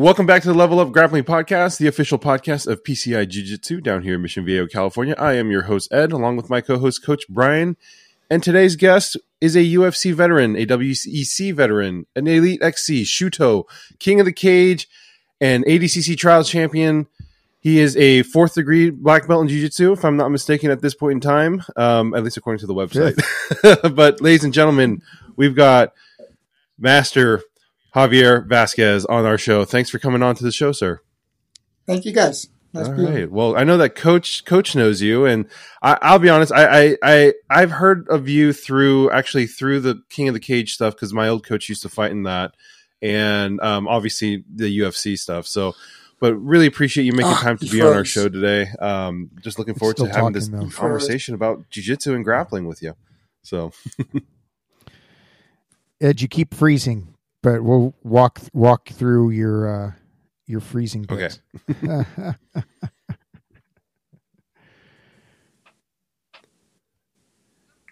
Welcome back to the Level Up Grappling Podcast, the official podcast of PCI Jiu Jitsu down here in Mission Viejo, California. I am your host, Ed, along with my co host, Coach Bryan. And today's guest is a UFC veteran, a WEC veteran, an Elite XC, Shooto, King of the Cage, and ADCC Trials champion. He is a fourth degree black belt in Jiu Jitsu, if I'm not mistaken, at this point in time, um, at least according to the website. but, ladies and gentlemen, we've got Master Javier Vasquez on our show. Thanks for coming on to the show, sir. Thank you, guys. Nice All right. Well, I know that coach coach knows you, and I, will be honest. I, I I I've heard of you through actually through the King of the Cage stuff because my old coach used to fight in that, and um, obviously the UFC stuff. So, but really appreciate you making ah, time to be on our show today. Um, just looking forward to having this though. conversation about jujitsu and grappling with you. So, Ed, you keep freezing but we'll walk walk through your uh, your freezing bits. Okay.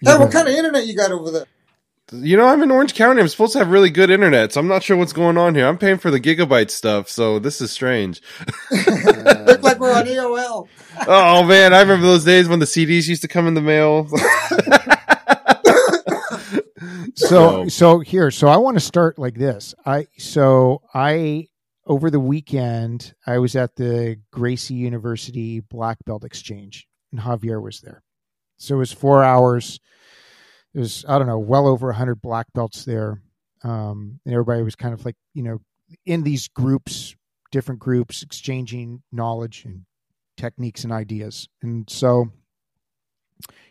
hey, what kind of internet you got over there? You know, I'm in Orange County. I'm supposed to have really good internet, so I'm not sure what's going on here. I'm paying for the gigabyte stuff, so this is strange. Look like we're on AOL. oh man, I remember those days when the CDs used to come in the mail so so here so i want to start like this. I so i over the weekend i was at the gracie university black belt exchange and javier was there. So it was four hours. It was i don't know well over 100 black belts there. Um, and everybody was kind of like you know in these groups different groups exchanging knowledge and techniques and ideas. And so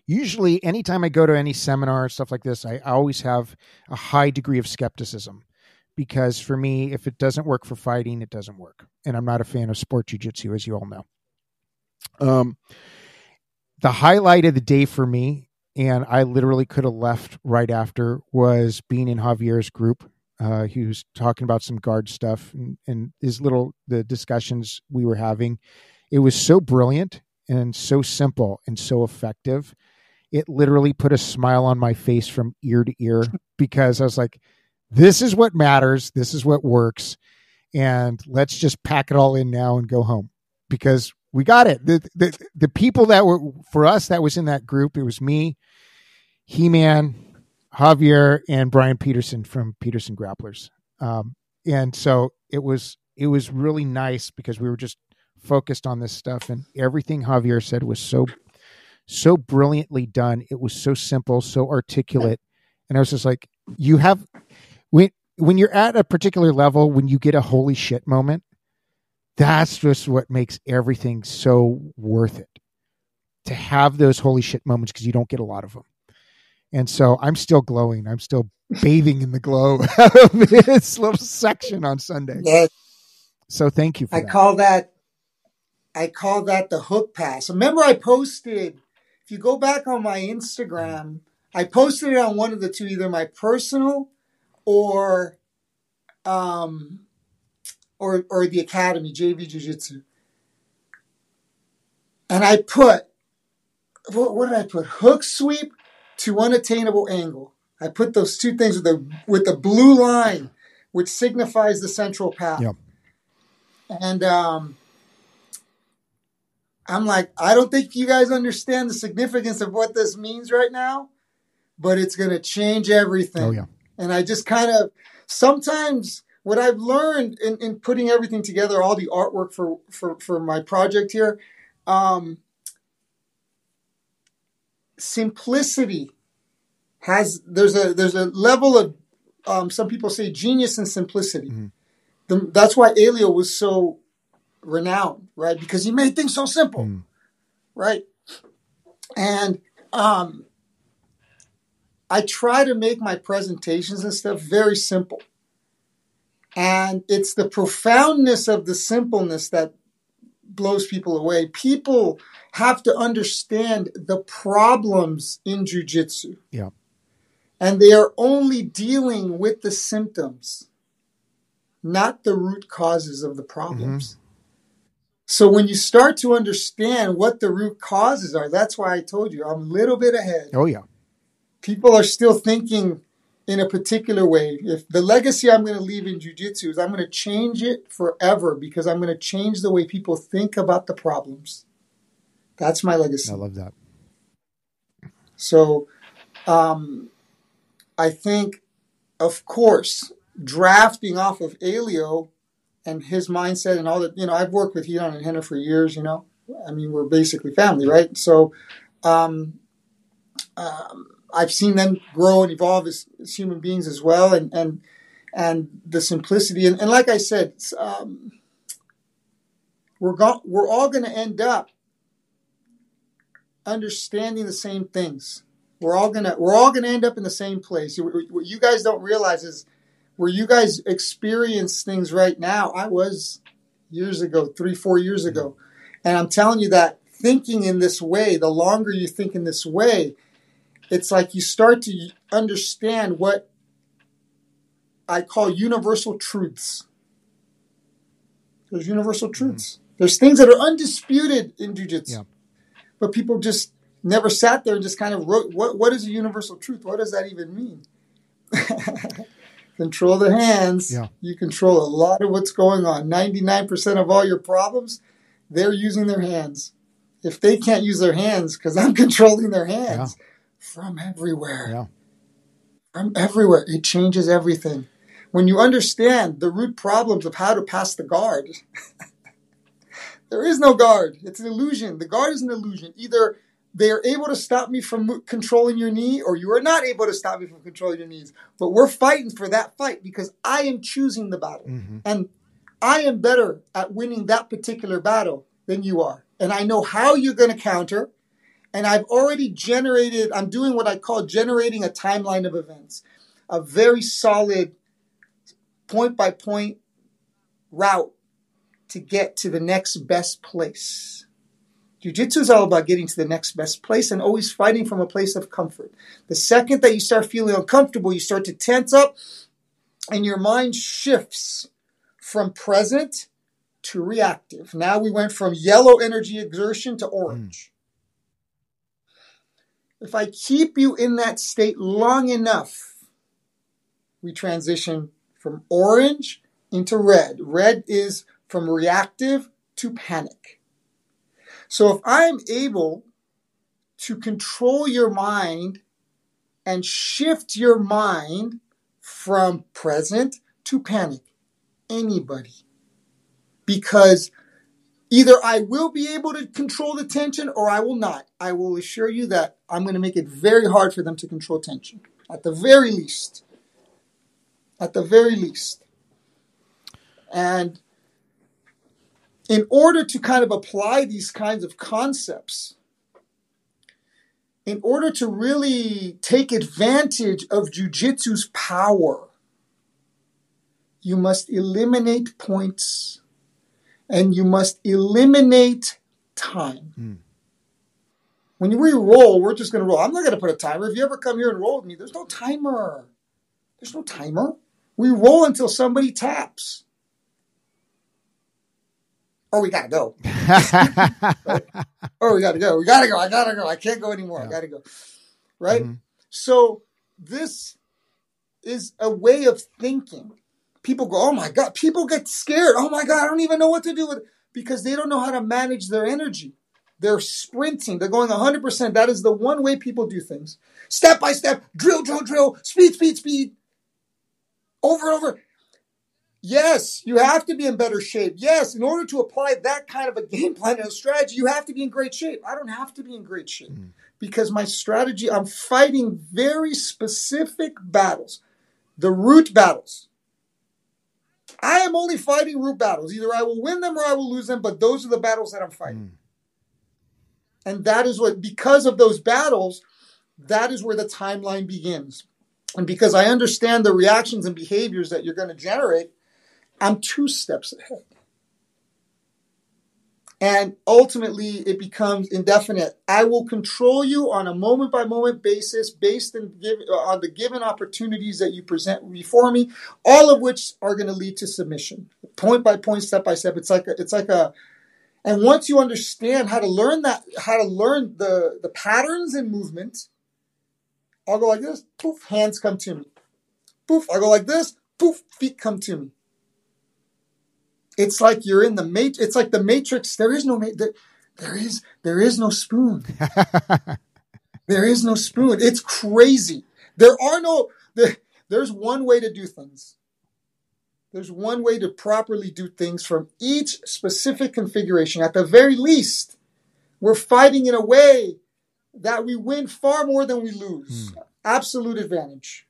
usually anytime I go to any seminar stuff like this, I always have a high degree of skepticism because for me, if it doesn't work for fighting, it doesn't work. And I'm not a fan of sport jujitsu, as you all know. Um, the highlight of the day for me, and I literally could have left right after, was being in Javier's group. Uh, he was talking about some guard stuff and, and his little the discussions we were having. It was so brilliant and so simple and so effective it literally put a smile on my face from ear to ear because I was like, this is what matters. This is what works. And let's just pack it all in now and go home because we got it. The, the, the people that were for us that was in that group, it was me, He Man, Javier, and Brian Peterson from Peterson Grapplers. Um, and so it was it was really nice because we were just focused on this stuff and everything Javier said was so so brilliantly done. It was so simple, so articulate. And I was just like, you have when when you're at a particular level, when you get a holy shit moment, that's just what makes everything so worth it. To have those holy shit moments because you don't get a lot of them. And so I'm still glowing. I'm still bathing in the glow of this little section on Sunday. Yeah. So thank you I that. call that I call that the hook pass. Remember I posted if you go back on my Instagram, I posted it on one of the two, either my personal or um or or the academy, JV Jiu Jitsu. And I put what, what did I put? Hook sweep to unattainable angle. I put those two things with the with the blue line, which signifies the central path. Yep. And um I'm like, I don't think you guys understand the significance of what this means right now, but it's going to change everything. Oh, yeah. And I just kind of, sometimes what I've learned in, in putting everything together, all the artwork for, for, for my project here, um, simplicity has, there's a, there's a level of, um, some people say genius and simplicity. Mm-hmm. The, that's why Helio was so renowned, right? Because he made things so simple, mm. right? And um, I try to make my presentations and stuff very simple. And it's the profoundness of the simpleness that blows people away. People have to understand the problems in jujitsu. Yeah. And they are only dealing with the symptoms, not the root causes of the problems. Mm-hmm. So when you start to understand what the root causes are, that's why I told you I'm a little bit ahead. Oh yeah. People are still thinking in a particular way. If the legacy I'm going to leave in jujitsu is I'm going to change it forever because I'm going to change the way people think about the problems. That's my legacy. I love that. So, um, I think, of course, drafting off of Helio and his mindset and all that, you know, I've worked with Ryron and Rener for years, you know. I mean, we're basically family, right? So, um, um, I've seen them grow and evolve as, as, human beings as well, and and and the simplicity and, and like I said, um, we're go- we're all going to end up understanding the same things. We're all gonna we're all gonna end up in the same place. What you guys don't realize is where you guys experience things right now. I was years ago, three four years ago, and I'm telling you that thinking in this way, the longer you think in this way, it's like you start to understand what I call universal truths. There's universal mm-hmm. truths. Mm-hmm. There's things that are undisputed in jujitsu, yeah. but people just never sat there and just kind of wrote what what is a universal truth? What does that even mean? control the hands. Yeah. You control a lot of what's going on. 99% of all your problems, they're using their hands. If they can't use their hands, because I'm controlling their hands yeah. from everywhere. Yeah. From everywhere. It changes everything. When you understand the root problems of how to pass the guard, there is no guard. It's an illusion. The guard is an illusion. Either they are able to stop me from controlling your knee, or you are not able to stop me from controlling your knees. But we're fighting for that fight because I am choosing the battle. Mm-hmm. And I am better at winning that particular battle than you are. And I know how you're going to counter. And I've already generated, I'm doing what I call generating a timeline of events, a very solid point by point route to get to the next best place. Jiu-jitsu is all about getting to the next best place and always fighting from a place of comfort. The second that you start feeling uncomfortable, you start to tense up and your mind shifts from present to reactive. Now we went from yellow energy exertion to orange. Mm. If I keep you in that state long enough, we transition from orange into red. Red is from reactive to panic. So if I'm able to control your mind and shift your mind from present to panic, anybody, because either I will be able to control the tension or I will not. I will assure you that I'm going to make it very hard for them to control tension, at the very least. At the very least. And in order to kind of apply these kinds of concepts, in order to really take advantage of jujitsu's power, you must eliminate points and you must eliminate time. Mm. When we roll, we're just going to roll. I'm not going to put a timer. If you ever come here and roll with me, there's no timer. There's no timer. We roll until somebody taps oh, we gotta go. right? Oh, we gotta go. We gotta go. I gotta go. I can't go anymore. Yeah. I gotta go. Right? Mm-hmm. So this is a way of thinking. People go, oh my God. People get scared. Oh my God, I don't even know what to do with it because they don't know how to manage their energy. They're sprinting. They're going 100%. That is the one way people do things. Step by step, drill, drill, drill, speed, speed, speed. Over and over. Yes, you have to be in better shape. Yes, in order to apply that kind of a game plan and a strategy, you have to be in great shape. I don't have to be in great shape mm. because my strategy, I'm fighting very specific battles, the root battles. I am only fighting root battles. Either I will win them or I will lose them, but those are the battles that I'm fighting. Mm. And that is what, because of those battles, that is where the timeline begins. And because I understand the reactions and behaviors that you're going to generate, I'm two steps ahead. And ultimately, it becomes indefinite. I will control you on a moment by moment basis based give, uh, on the given opportunities that you present before me, all of which are going to lead to submission, point by point, step by step. It's like a, it's like a, and once you understand how to learn that, how to learn the, the patterns in movement, I'll go like this, poof, hands come to me. poof. I go like this, poof, feet come to me. It's like you're in the matrix. It's like the matrix. There is no there, there is there is no spoon. there is no spoon. It's crazy. There are no there, there's one way to do things. There's one way to properly do things from each specific configuration. At the very least, we're fighting in a way that we win far more than we lose. Hmm. Absolute advantage.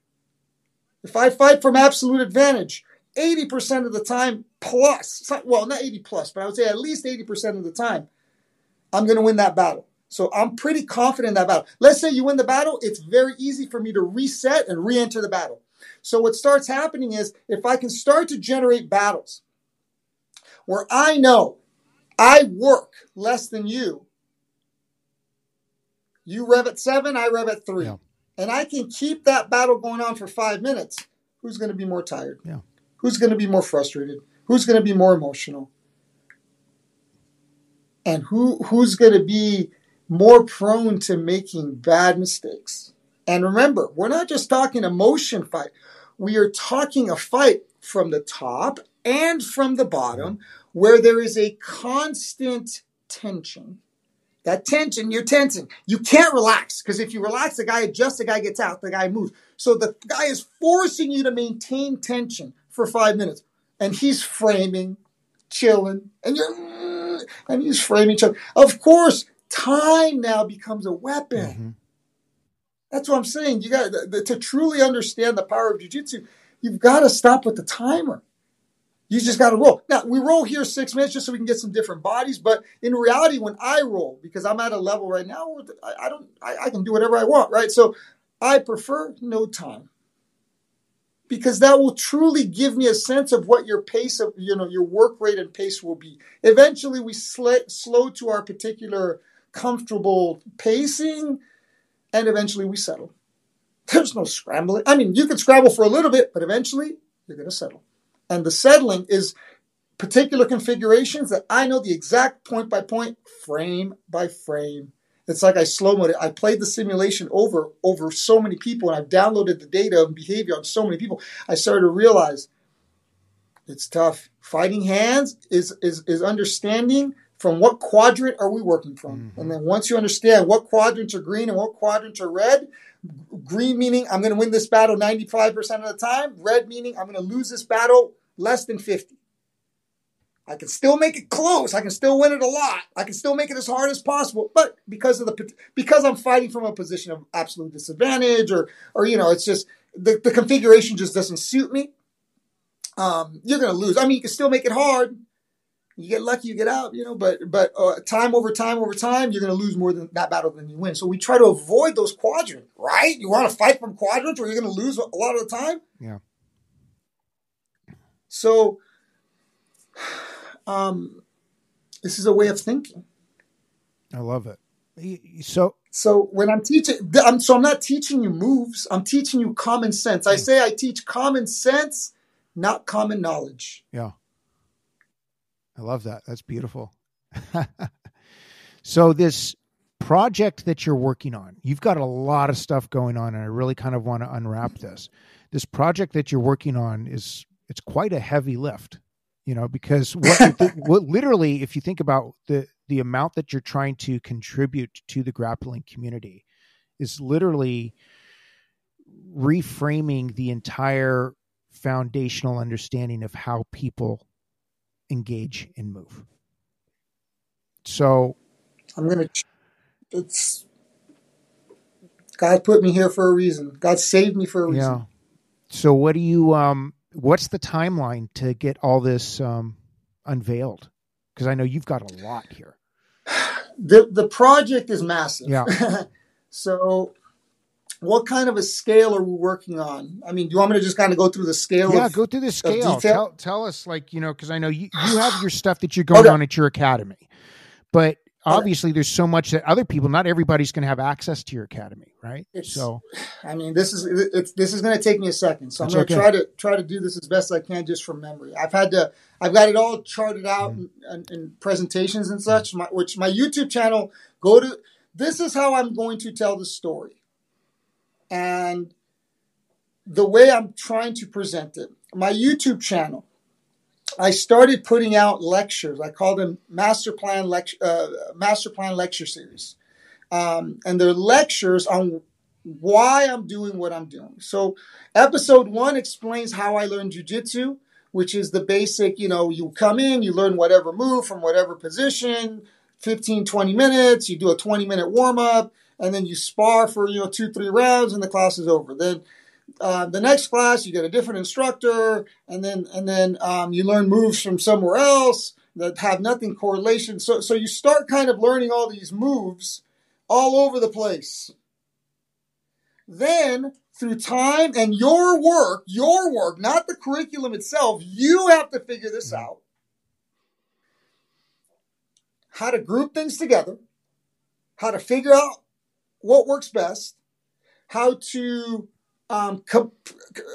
If I fight from absolute advantage, 80% of the time plus, well, not 80 plus, but I would say at least 80% of the time, I'm going to win that battle. So I'm pretty confident in that battle. Let's say you win the battle, it's very easy for me to reset and re enter the battle. So what starts happening is if I can start to generate battles where I know I work less than you, you rev at seven, I rev at three, yeah. and I can keep that battle going on for five minutes, who's going to be more tired? Yeah. Who's going to be more frustrated? Who's going to be more emotional? And who who's going to be more prone to making bad mistakes? And remember, we're not just talking emotion fight. We are talking a fight from the top and from the bottom where there is a constant tension. That tension, you're tensing. You can't relax because if you relax, the guy adjusts, the guy gets out, the guy moves. So the guy is forcing you to maintain tension for five minutes. And he's framing, chilling, and you're and he's framing, chilling. Of course, time now becomes a weapon. Mm-hmm. That's what I'm saying. You got to truly understand the power of jujitsu. You've got to stop with the timer. You just got to roll. Now we roll here six minutes just so we can get some different bodies. But in reality, when I roll, because I'm at a level right now, I, I don't, I, I can do whatever I want, right? So I prefer no time because that will truly give me a sense of what your pace of you know your work rate and pace will be. Eventually we sl- slow to our particular comfortable pacing and eventually we settle. There's no scrambling. I mean you can scramble for a little bit but eventually you're going to settle. And the settling is particular configurations that i know the exact point by point frame by frame it's like I slow mode it. I played the simulation over over so many people, and I've downloaded the data and behavior on so many people. I started to realize it's tough. Fighting hands is is is understanding from what quadrant are we working from, mm-hmm. and then once you understand what quadrants are green and what quadrants are red. Green meaning I'm going to win this battle 95% of the time. Red meaning I'm going to lose this battle less than 50. I can still make it close. I can still win it a lot. I can still make it as hard as possible. But because of the because I'm fighting from a position of absolute disadvantage, or or you know, it's just the, the configuration just doesn't suit me. Um, you're gonna lose. I mean, you can still make it hard. You get lucky, you get out. You know, but but uh, time over time over time, you're gonna lose more than that battle than you win. So we try to avoid those quadrants, right? You want to fight from quadrants where you're gonna lose a lot of the time. Yeah. So um, this is a way of thinking. I love it. So, so when I'm teaching, I'm, so I'm not teaching you moves. I'm teaching you common sense. I say I teach common sense, not common knowledge. Yeah, I love that. That's beautiful. so this project that you're working on, you've got a lot of stuff going on, and I really kind of want to unwrap this. This project that you're working on is it's quite a heavy lift you know because what, what literally if you think about the the amount that you're trying to contribute to the grappling community is literally reframing the entire foundational understanding of how people engage and move. So i'm gonna it's god put me here for a reason. God saved me for a reason. Yeah. So what do you um what's the timeline to get all this um, unveiled? Because I know you've got a lot here. The the project is massive. Yeah. so, what kind of a scale are we working on? I mean, do you want me to just kind of go through the scale? Yeah, of, go through the scale. Tell tell us, like you know, because I know you you have your stuff that you're going okay. on at your academy, but obviously there's so much that other people not everybody's going to have access to your academy right? So i mean this is it's this is going to take me a second so i'm going to okay. try to try to do this as best i can just from memory. I've had to i've got it all charted out mm in, in, in, presentations and such my, which my youtube channel go to this is how i'm going to tell the story. And the way I'm trying to present it, my YouTube channel, I started putting out lectures. I call them master plan lecture, uh, master plan lecture series, um, and they're lectures on why I'm doing what I'm doing. So, episode one explains how I learned jujitsu, which is the basic. You know, you come in, you learn whatever move from whatever position, 15, 20 minutes. You do a 20 minute warm up, and then you spar for you know two, three rounds, and the class is over. Then uh, the next class you get a different instructor and then and then um, you learn moves from somewhere else that have nothing correlation. So so you start kind of learning all these moves all over the place. Then through time and your work your work not the curriculum itself you have to figure this out. How to group things together how to figure out what works best how to um, com-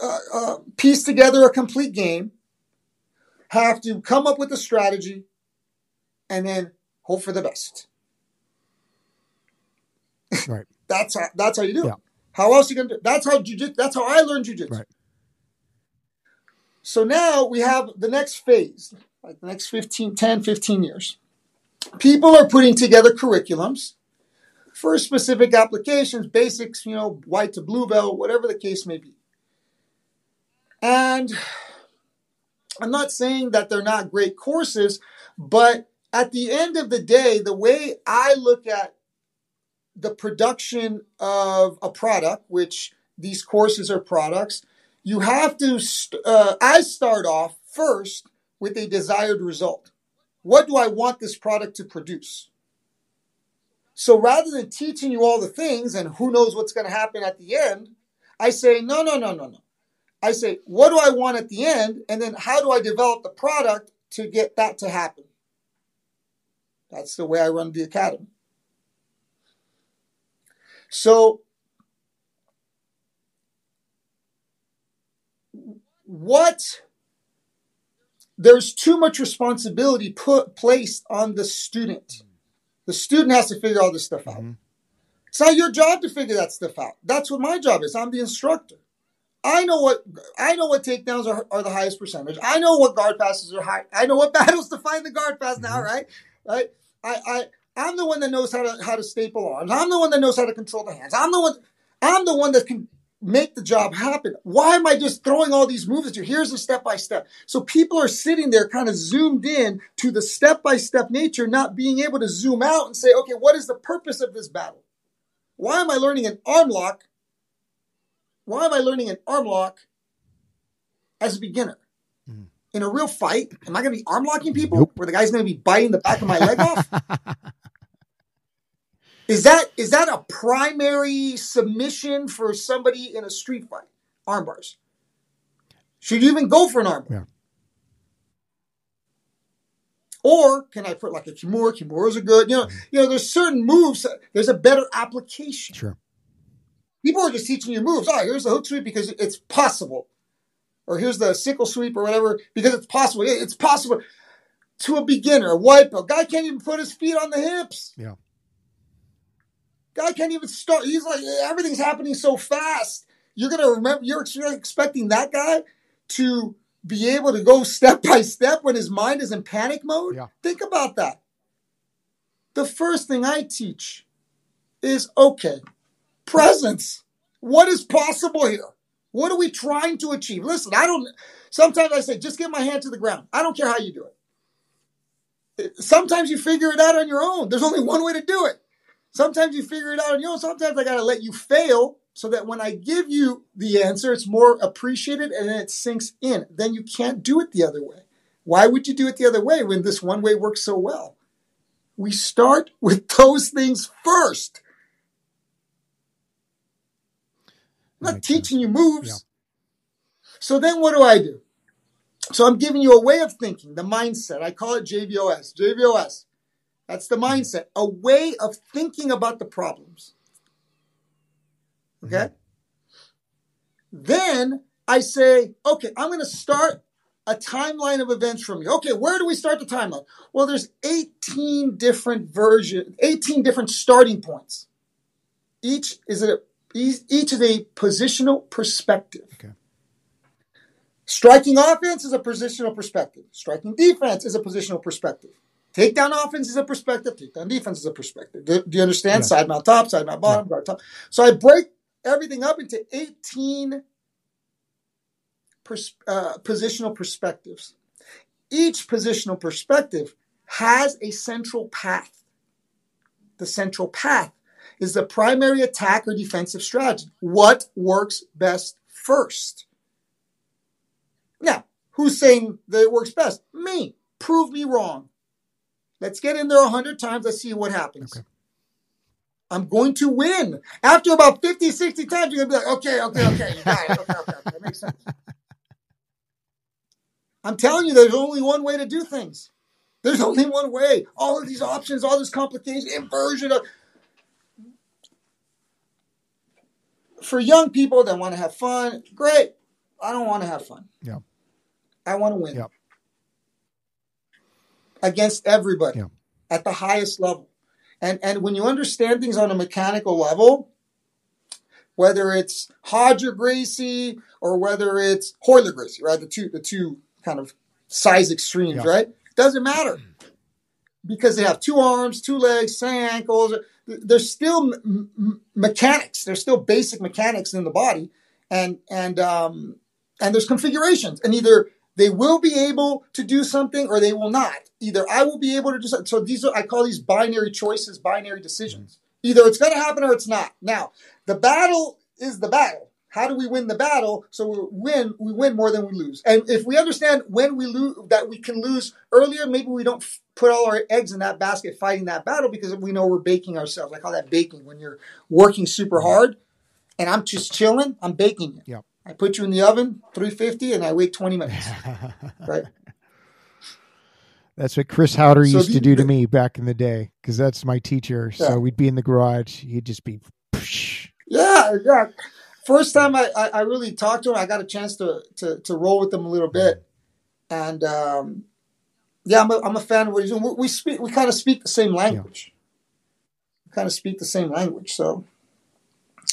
uh, uh, piece together a complete game, have to come up with a strategy, and then hope for the best. Right. that's how that's how you do Yeah. it. How else you gonna do? it? That's how jujitsu. That's how I learned jujitsu. Right. So now we have the next phase, like the next 15, 10, 15 years. People are putting together curriculums for specific applications, basics, you know, white to blue belt, whatever the case may be. And I'm not saying that they're not great courses, but at the end of the day, the way I look at the production of a product, which these courses are products, you have to, st- uh, I start off first with a desired result. What do I want this product to produce? So rather than teaching you all the things and who knows what's going to happen at the end, I say, no, no, no, no, no. I say, what do I want at the end? And then how do I develop the product to get that to happen? That's the way I run the academy. So, what there's too much responsibility put placed on the student. The student has to figure all this stuff out. Mhm. It's not your job to figure that stuff out. That's what my job is. I'm the instructor. I know what I know what takedowns are, are the highest percentage. I know what guard passes are high. I know what battles to find the guard pass now, Mhm. right? Right? I, I I'm the one that knows how to how to staple arms. I'm the one that knows how to control the hands. I'm the one I'm the one that can make the job happen. Why am I just throwing all these moves at you? Here's a step by step. So people are sitting there kind of zoomed in to the step by step nature, not being able to zoom out and say, okay, what is the purpose of this battle? Why am I learning an arm lock? Why am I learning an arm lock as a beginner? Mhm. In a real fight, am I going to be arm locking people Nope. where the guy's going to be biting the back of my leg off? Is that is that a primary submission for somebody in a street fight? Arm bars. Should you even go for an arm bar? Yeah. Or can I put like a kimura? Kimuras are good. You know, mm-hmm. you know, there's certain moves. There's a better application. Sure. People are just teaching you moves. Oh, here's the hook sweep because it's possible, or here's the sickle sweep or whatever because it's possible. It's possible to a beginner, a white belt. Guy can't even put his feet on the hips. Yeah. Guy can't even start. He's like everything's happening so fast. You're gonna remember. You're expecting that guy to be able to go step by step when his mind is in panic mode. Yeah. Think about that. The first thing I teach is okay, presence. What is possible here? What are we trying to achieve? Listen, I don't. Sometimes I say, just get my hand to the ground. I don't care how you do it. Sometimes you figure it out on your own. There's only one way to do it. Sometimes you figure it out on your own. Sometimes I got to let you fail so that when I give you the answer, it's more appreciated and then it sinks in. Then you can't do it the other way. Why would you do it the other way when this one way works so well? We start with those things first. I'm not makes sense. teaching you moves. Yeah. So then what do I do? So I'm giving you a way of thinking, the mindset. I call it JVOS. JVOS. That's the mindset, a way of thinking about the problems. Okay? Mm-hmm. Then I say, okay, I'm going to start a timeline of events from you. Okay, where do we start the timeline? Well, there's 18 different versions, 18 different starting points. Each is a Each, each is a positional perspective. Okay. Striking offense is a positional perspective. Striking defense is a positional perspective. Takedown offense is a perspective. Takedown defense is a perspective. Do, do you understand? Yes. Side mount top, side mount bottom, guard top. So I break everything up into 18 pers- uh, positional perspectives. Each positional perspective has a central path. The central path is the primary attack or defensive strategy. What works best first? Now, who's saying that it works best? Me. Prove me wrong. Let's get in there a hundred times. Let's see what happens. Okay. I'm going to win. After about 50, 60 times, you're going to be like, okay, okay, okay, you got it. Okay, okay, okay. That makes sense. I'm telling you, there's only one way to do things. There's only one way. All of these options, all this complication, inversion of. For young people that want to have fun, great. I don't want to have fun. Yeah. I want to win. Yeah. Against everybody Yeah. at the highest level. And and when you understand things on a mechanical level, whether it's Roger Gracie or whether it's Royler Gracie, right? The two the two kind of size extremes, Yeah. right? Doesn't matter because they have two arms, two legs, same ankles. There's still m- m- mechanics. There's still basic mechanics in the body, and and um, and there's configurations, and either they will be able to do something or they will not. Either I will be able to do something. So these are I call these binary choices, binary decisions. Mm-hmm. Either it's going to happen or it's not. Now the battle is the battle. How do we win the battle? So we win, we win more than we lose. And if we understand when we lose, that we can lose earlier, maybe we don't f- put all our eggs in that basket fighting that battle because we know we're baking ourselves. I call that baking when you're working super mm-hmm. hard and I'm just chilling, I'm baking you. Yep. I put you in the oven, 350, and I wait 20 minutes, right? That's what Chris Haueter So used the- to do to me back in the day because that's my teacher. Yeah. So we'd be in the garage. He'd just be. Yeah, yeah. First time I, I, I really talked to him, I got a chance to, to, to roll with him a little bit. And um, yeah, I'm a, I'm a fan of what he's doing. We, we speak, we kind of speak the same language. We kind of speak the same language. So,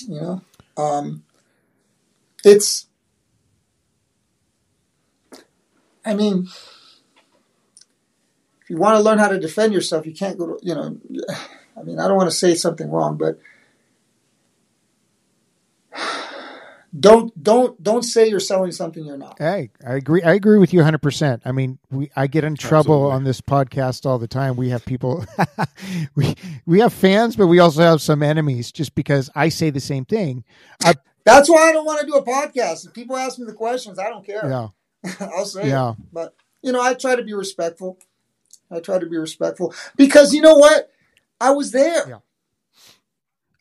you know, um, it's, I mean, if you want to learn how to defend yourself, you can't go to, you know, I mean, I don't want to say something wrong, but don't don't don't say you're selling something you're not. Hey, I agree. I agree with you 100. percent I mean, we I get in trouble Absolutely. on this podcast all the time. We have people, we we have fans, but we also have some enemies just because I say the same thing. That's why I don't want to do a podcast. If people ask me the questions, I don't care. Yeah, I'll say Yeah. it. But you know, I try to be respectful. I try to be respectful because you know what? I was there. Yeah.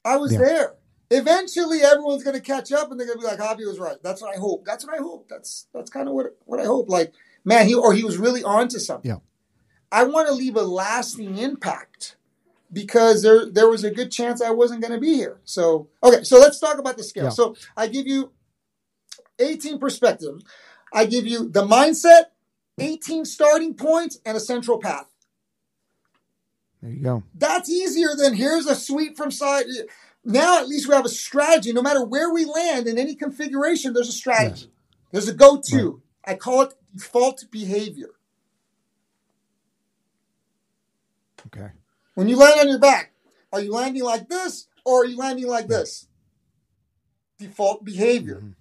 I was Yeah. there. Eventually, everyone's going to catch up, and they're going to be like, "Javi was right." That's what I hope. That's what I hope. That's that's kind of what what I hope. Like, man, he or he was really on to something. Yeah. I want to leave a lasting impact because there there was a good chance I wasn't going to be here. So okay, so let's talk about the scale. Yeah. So I give you 18 perspectives. I give you the mindset, 18 starting points, and a central path. there you go. That's easier than here's a sweep from side. Now at least we have a strategy. No matter where we land in any configuration, there's a strategy. Yes. There's a go-to. I call it default behavior. Okay. When you land on your back, are you landing like this or are you landing like this? Default behavior. Mhm.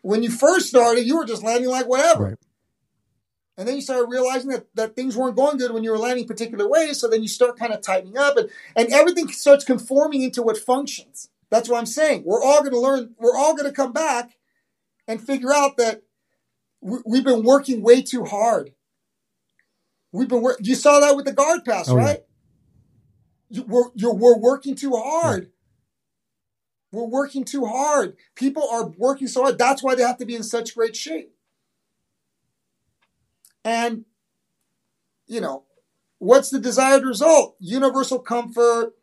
When you first started, you were just landing like whatever. Right. And then you started realizing that, that things weren't going good when you were landing particular ways. So then you start kind of tightening up and, and everything starts conforming into what functions. That's what I'm saying. We're all going to learn, we're all going to come back and figure out that we, we've been working way too hard. We've been working, you saw that with the guard pass, Oh, yeah. right? You, we're, you're, we're working too hard. We're working too hard. People are working so hard. That's why they have to be in such great shape. And, you know, what's the desired result? Universal comfort,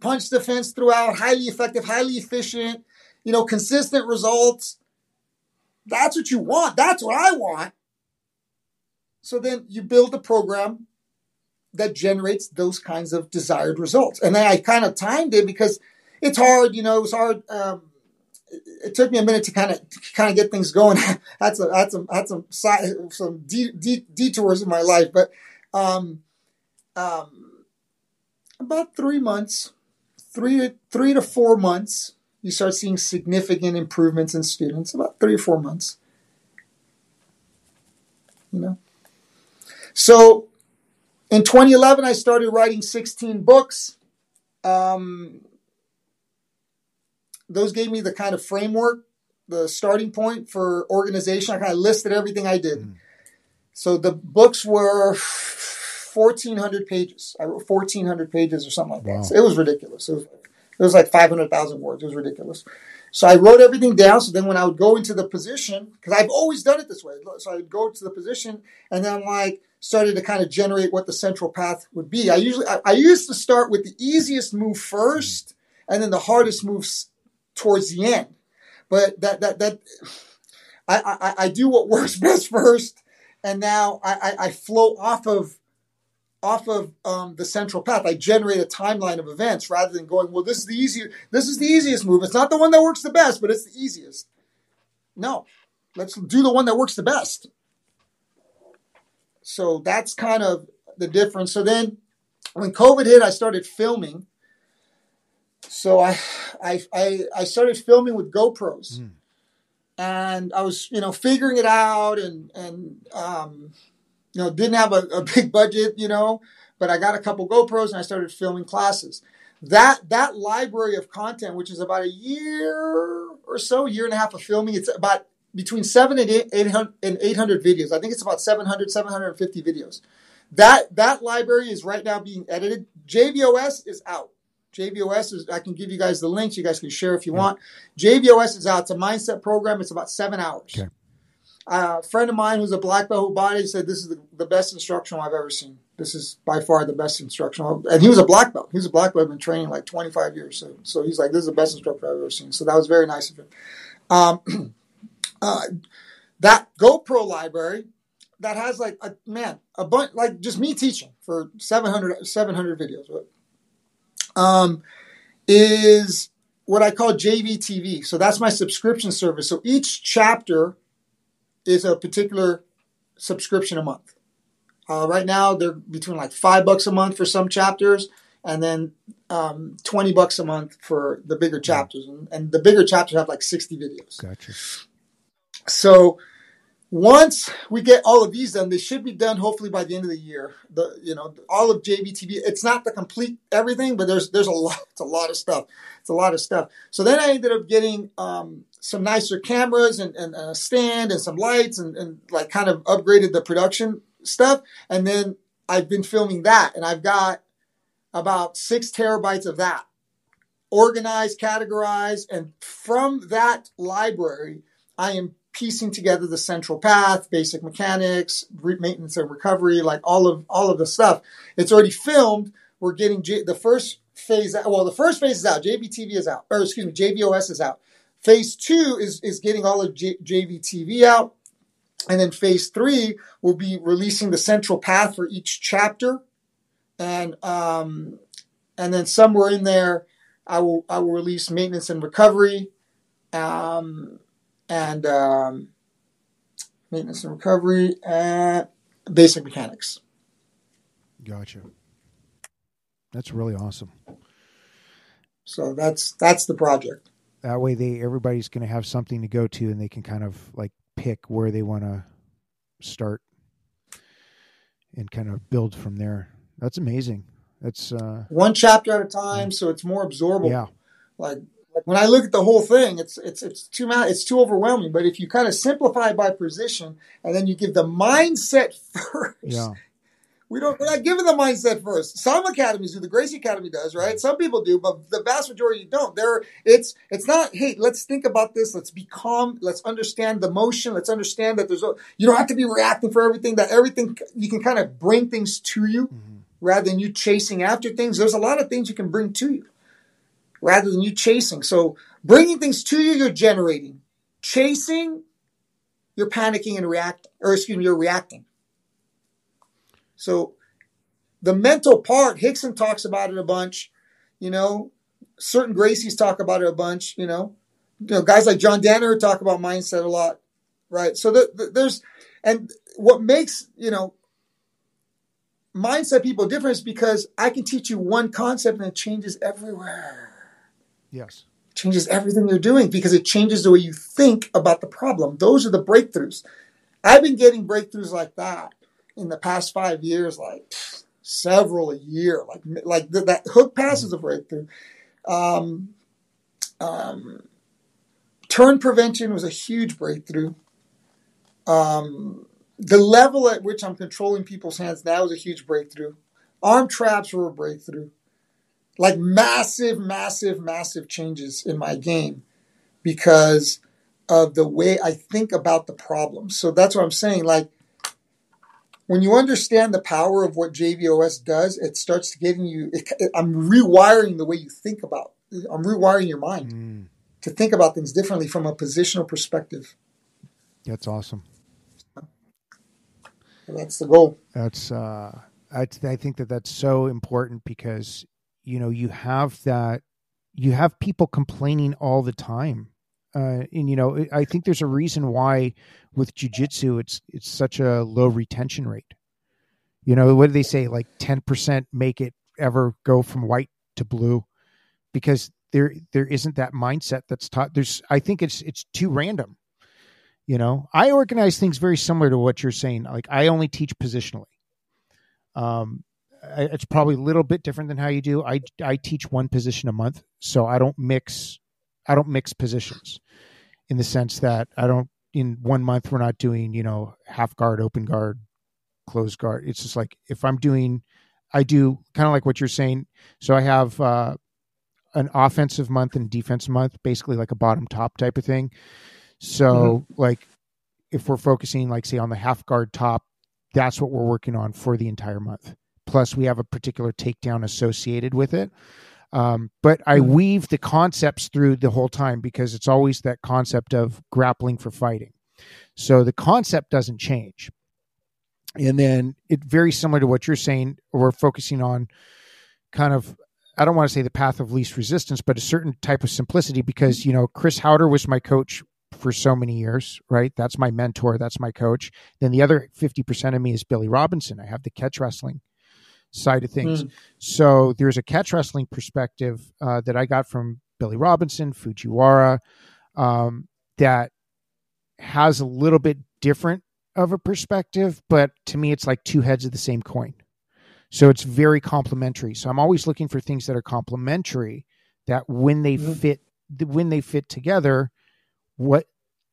punch defense throughout, highly effective, highly efficient, you know, consistent results. That's what you want. That's what I want. So then you build a program that generates those kinds of desired results. And then I kind of timed it because it's hard. You know, it was hard. Um, it, took me a minute to kind of kind of get things going. had some had some some some de- de- detours in my life, but um, um, about three months, three to three to four months, you start seeing significant improvements in students. About three or four months, you know. So, in 2011, I started writing 16 books. Um, those gave me the kind of framework, the starting point for organization. I kind of listed everything I did. Mm. So the books were 1,400 pages. I wrote 1,400 pages or something like wow. that. So it was ridiculous. It was, it was like 500,000 words. It was ridiculous. So I wrote everything down. So then when I would go into the position, because I've always done it this way. So I would go to the position and then like started to kind of generate what the central path would be. I usually, I, I used to start with the easiest move first and then the hardest moves towards the end. But that, that, that, I, I, I do what works best first. And now I, I, I flow off of off of um, the central path. I generate a timeline of events rather than going, well, this is the easier, this is the easiest move. It's not the one that works the best, but it's the easiest. No, let's do the one that works the best. So that's kind of the difference. So then when COVID hit, I started filming. So I, I, I, I started filming with GoPros. Mm. And I was, you know, figuring it out and, and, um, you know, didn't have a, a big budget, you know, but I got a couple GoPros and I started filming classes. That that library of content, which is about a year or so, year and a half of filming, it's about between seven and 800, and 800 videos. I think it's about 700, 750 videos. That that library is right now being edited. JVOS is out. JVOS is, I can give you guys the links. You guys can share if you mm-hmm. want. JVOS is out. It's a mindset program. It's about seven hours. Okay. Uh, a friend of mine who's a black belt who bought it said this is the, the best instructional I've ever seen. This is by far the best instructional. And he was a black belt. He was a black belt. I've Been training like 25 years. So, so he's like, this is the best instructor I've ever seen. So that was very nice of him. Um, uh, that GoPro library that has like a man a bunch like just me teaching for 700 700 videos. Um, is what I call JVTV. So that's my subscription service. So each chapter is a particular subscription a month. Uh, right now, they're between like five bucks a month for some chapters, and then um, twenty bucks a month for the bigger chapters. And, and the bigger chapters have like sixty videos. Gotcha. So once we get all of these done, they should be done hopefully by the end of the year. The you know all of JVTV. It's not the complete everything, but there's there's a lot. It's a lot of stuff. It's a lot of stuff. So then I ended up getting um, some nicer cameras and, and, a stand and some lights and, and like kind of upgraded the production stuff. And then I've been filming that, and I've got about six terabytes of that organized, categorized, and from that library, I am piecing together the central path, basic mechanics, maintenance and recovery, like all of all of the stuff. It's already filmed. We're getting J- the first phase. Out, well, the first phase is out. JVTV is out, or excuse me, JVOS is out. Phase two is is getting all of J- JVTV out, and then phase three will be releasing the central path for each chapter, and um, and then somewhere in there, I will I will release maintenance and recovery. Um, and um, maintenance and recovery and basic mechanics. Gotcha. That's really awesome. So that's that's the project. That way, they everybody's going to have something to go to, and they can kind of like pick where they want to start and kind of build from there. That's amazing. That's uh, one chapter at a time, yeah. so it's more absorbable. Yeah. Like when I look at the whole thing, it's it's it's too much. it's too overwhelming. But if you kind of simplify by position and then you give the mindset first, yeah. We don't we're not giving the mindset first. Some academies do, the Gracie Academy does, right? Some people do, but the vast majority don't. There, it's it's not. Hey, let's think about this. Let's be calm. Let's understand the motion. Let's understand that there's a, you don't have to be reacting for everything. That everything you can kind of bring things to you mm-hmm. rather than you chasing after things. There's a lot of things you can bring to you rather than you chasing. So bringing things to you, you're generating. Chasing, you're panicking and reacting, or excuse me, you're reacting. So the mental part, Rickson talks about it a bunch. You know, certain Gracies talk about it a bunch. You know, you know, guys like John Danaher talk about mindset a lot, right? So the, the, there's, and what makes you know mindset people different is because I can teach you one concept and it changes everywhere. Yes. changes everything you're doing because it changes the way you think about the problem. Those are the breakthroughs. I've been getting breakthroughs like that in the past five years, like several a year. Like like th- that hook pass is a breakthrough. Um, um, turn prevention was a huge breakthrough. Um, the level at which I'm controlling people's hands now is a huge breakthrough. Arm traps were a breakthrough. Like massive, massive, massive changes in my game because of the way I think about the problem. So that's what I'm saying. Like when you understand the power of what JVOS does, it starts getting you. It, it, I'm rewiring the way you think about. I'm rewiring your mind mm. to think about things differently from a positional perspective. That's awesome. That's the goal. That's uh, I, I think that that's so important because you know you have that you have people complaining all the time uh, and you know i think there's a reason why with jiu-jitsu it's it's such a low retention rate. You know what do they say? Like 10% make it ever go from white to blue because there there isn't that mindset that's taught. There's i think it's it's too random you know? I organize things very similar to what you're saying. Like i only teach positionally. Um it's probably a little bit different than how you do. I I teach one position a month, so I don't mix I don't mix positions in the sense that I don't in one month we're not doing you know half guard, open guard, closed guard. It's just like if I'm doing, I do kind of like what you're saying. So I have uh, an offensive month and defense month, basically like a bottom top type of thing. So mm-hmm. like if we're focusing like say on the half guard top, that's what we're working on for the entire month Plus, we have a particular takedown associated with it. Um, but I mm-hmm. weave the concepts through the whole time because it's always that concept of grappling for fighting. So the concept doesn't change. And then it very similar to what you're saying, we're focusing on kind of I don't want to say the path of least resistance, but a certain type of simplicity because, you know, Chris Haueter was my coach for so many years, right? That's my mentor, that's my coach. Then the other 50% of me is Billy Robinson. I have the catch wrestling side of things. Mm. So there's a catch wrestling perspective uh, that I got from Billy Robinson, Fujiwara, um, that has a little bit different of a perspective, but to me, it's like two heads of the same coin. So it's very complementary. So I'm always looking for things that are complementary that when they mm. fit, when they fit together, what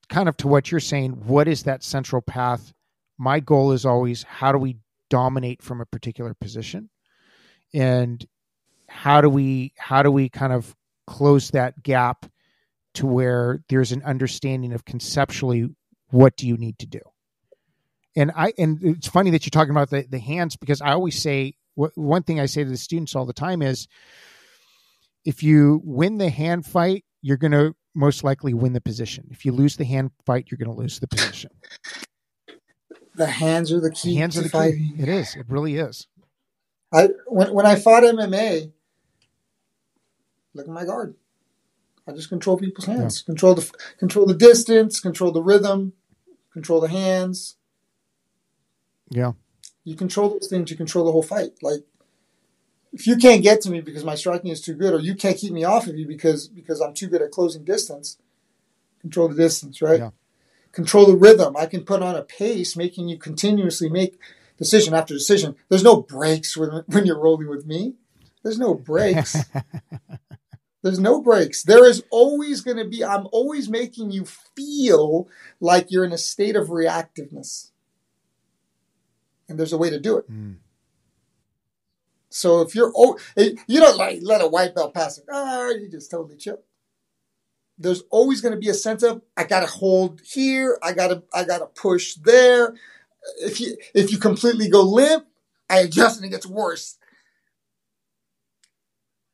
kind of to what you're saying, what is that central path? My goal is always how do we dominate from a particular position? And how do we how do we kind of close that gap to where there's an understanding of conceptually what do you need to do? And i and it's funny that you're talking about the, the hands because i always say one thing i say to the students all the time is if you win the hand fight you're going to most likely win the position. If you lose the hand fight you're going to lose the position the hands are the key. The hands are the fighting. key. It is. It really is. I when when I fought MMA, look at my guard. I just control people's hands. Yeah. Control the control the distance. Control the rhythm. Control the hands. Yeah. You control those things. You control the whole fight. Like if you can't get to me because my striking is too good, or you can't keep me off of you because because I'm too good at closing distance, control the distance, right? Yeah control the rhythm. I can put on a pace, making you continuously make decision after decision. There's no breaks when, when you're rolling with me. There's no breaks. There's no breaks. There is always going to be, I'm always making you feel like you're in a state of reactiveness. And there's a way to do it. Mm. So if you're, oh, you don't like let a white belt pass it. Oh, you just totally chill there's always going to be a sense of I got to hold here, I got to I got to push there. If you if you completely go limp, I adjust and it gets worse.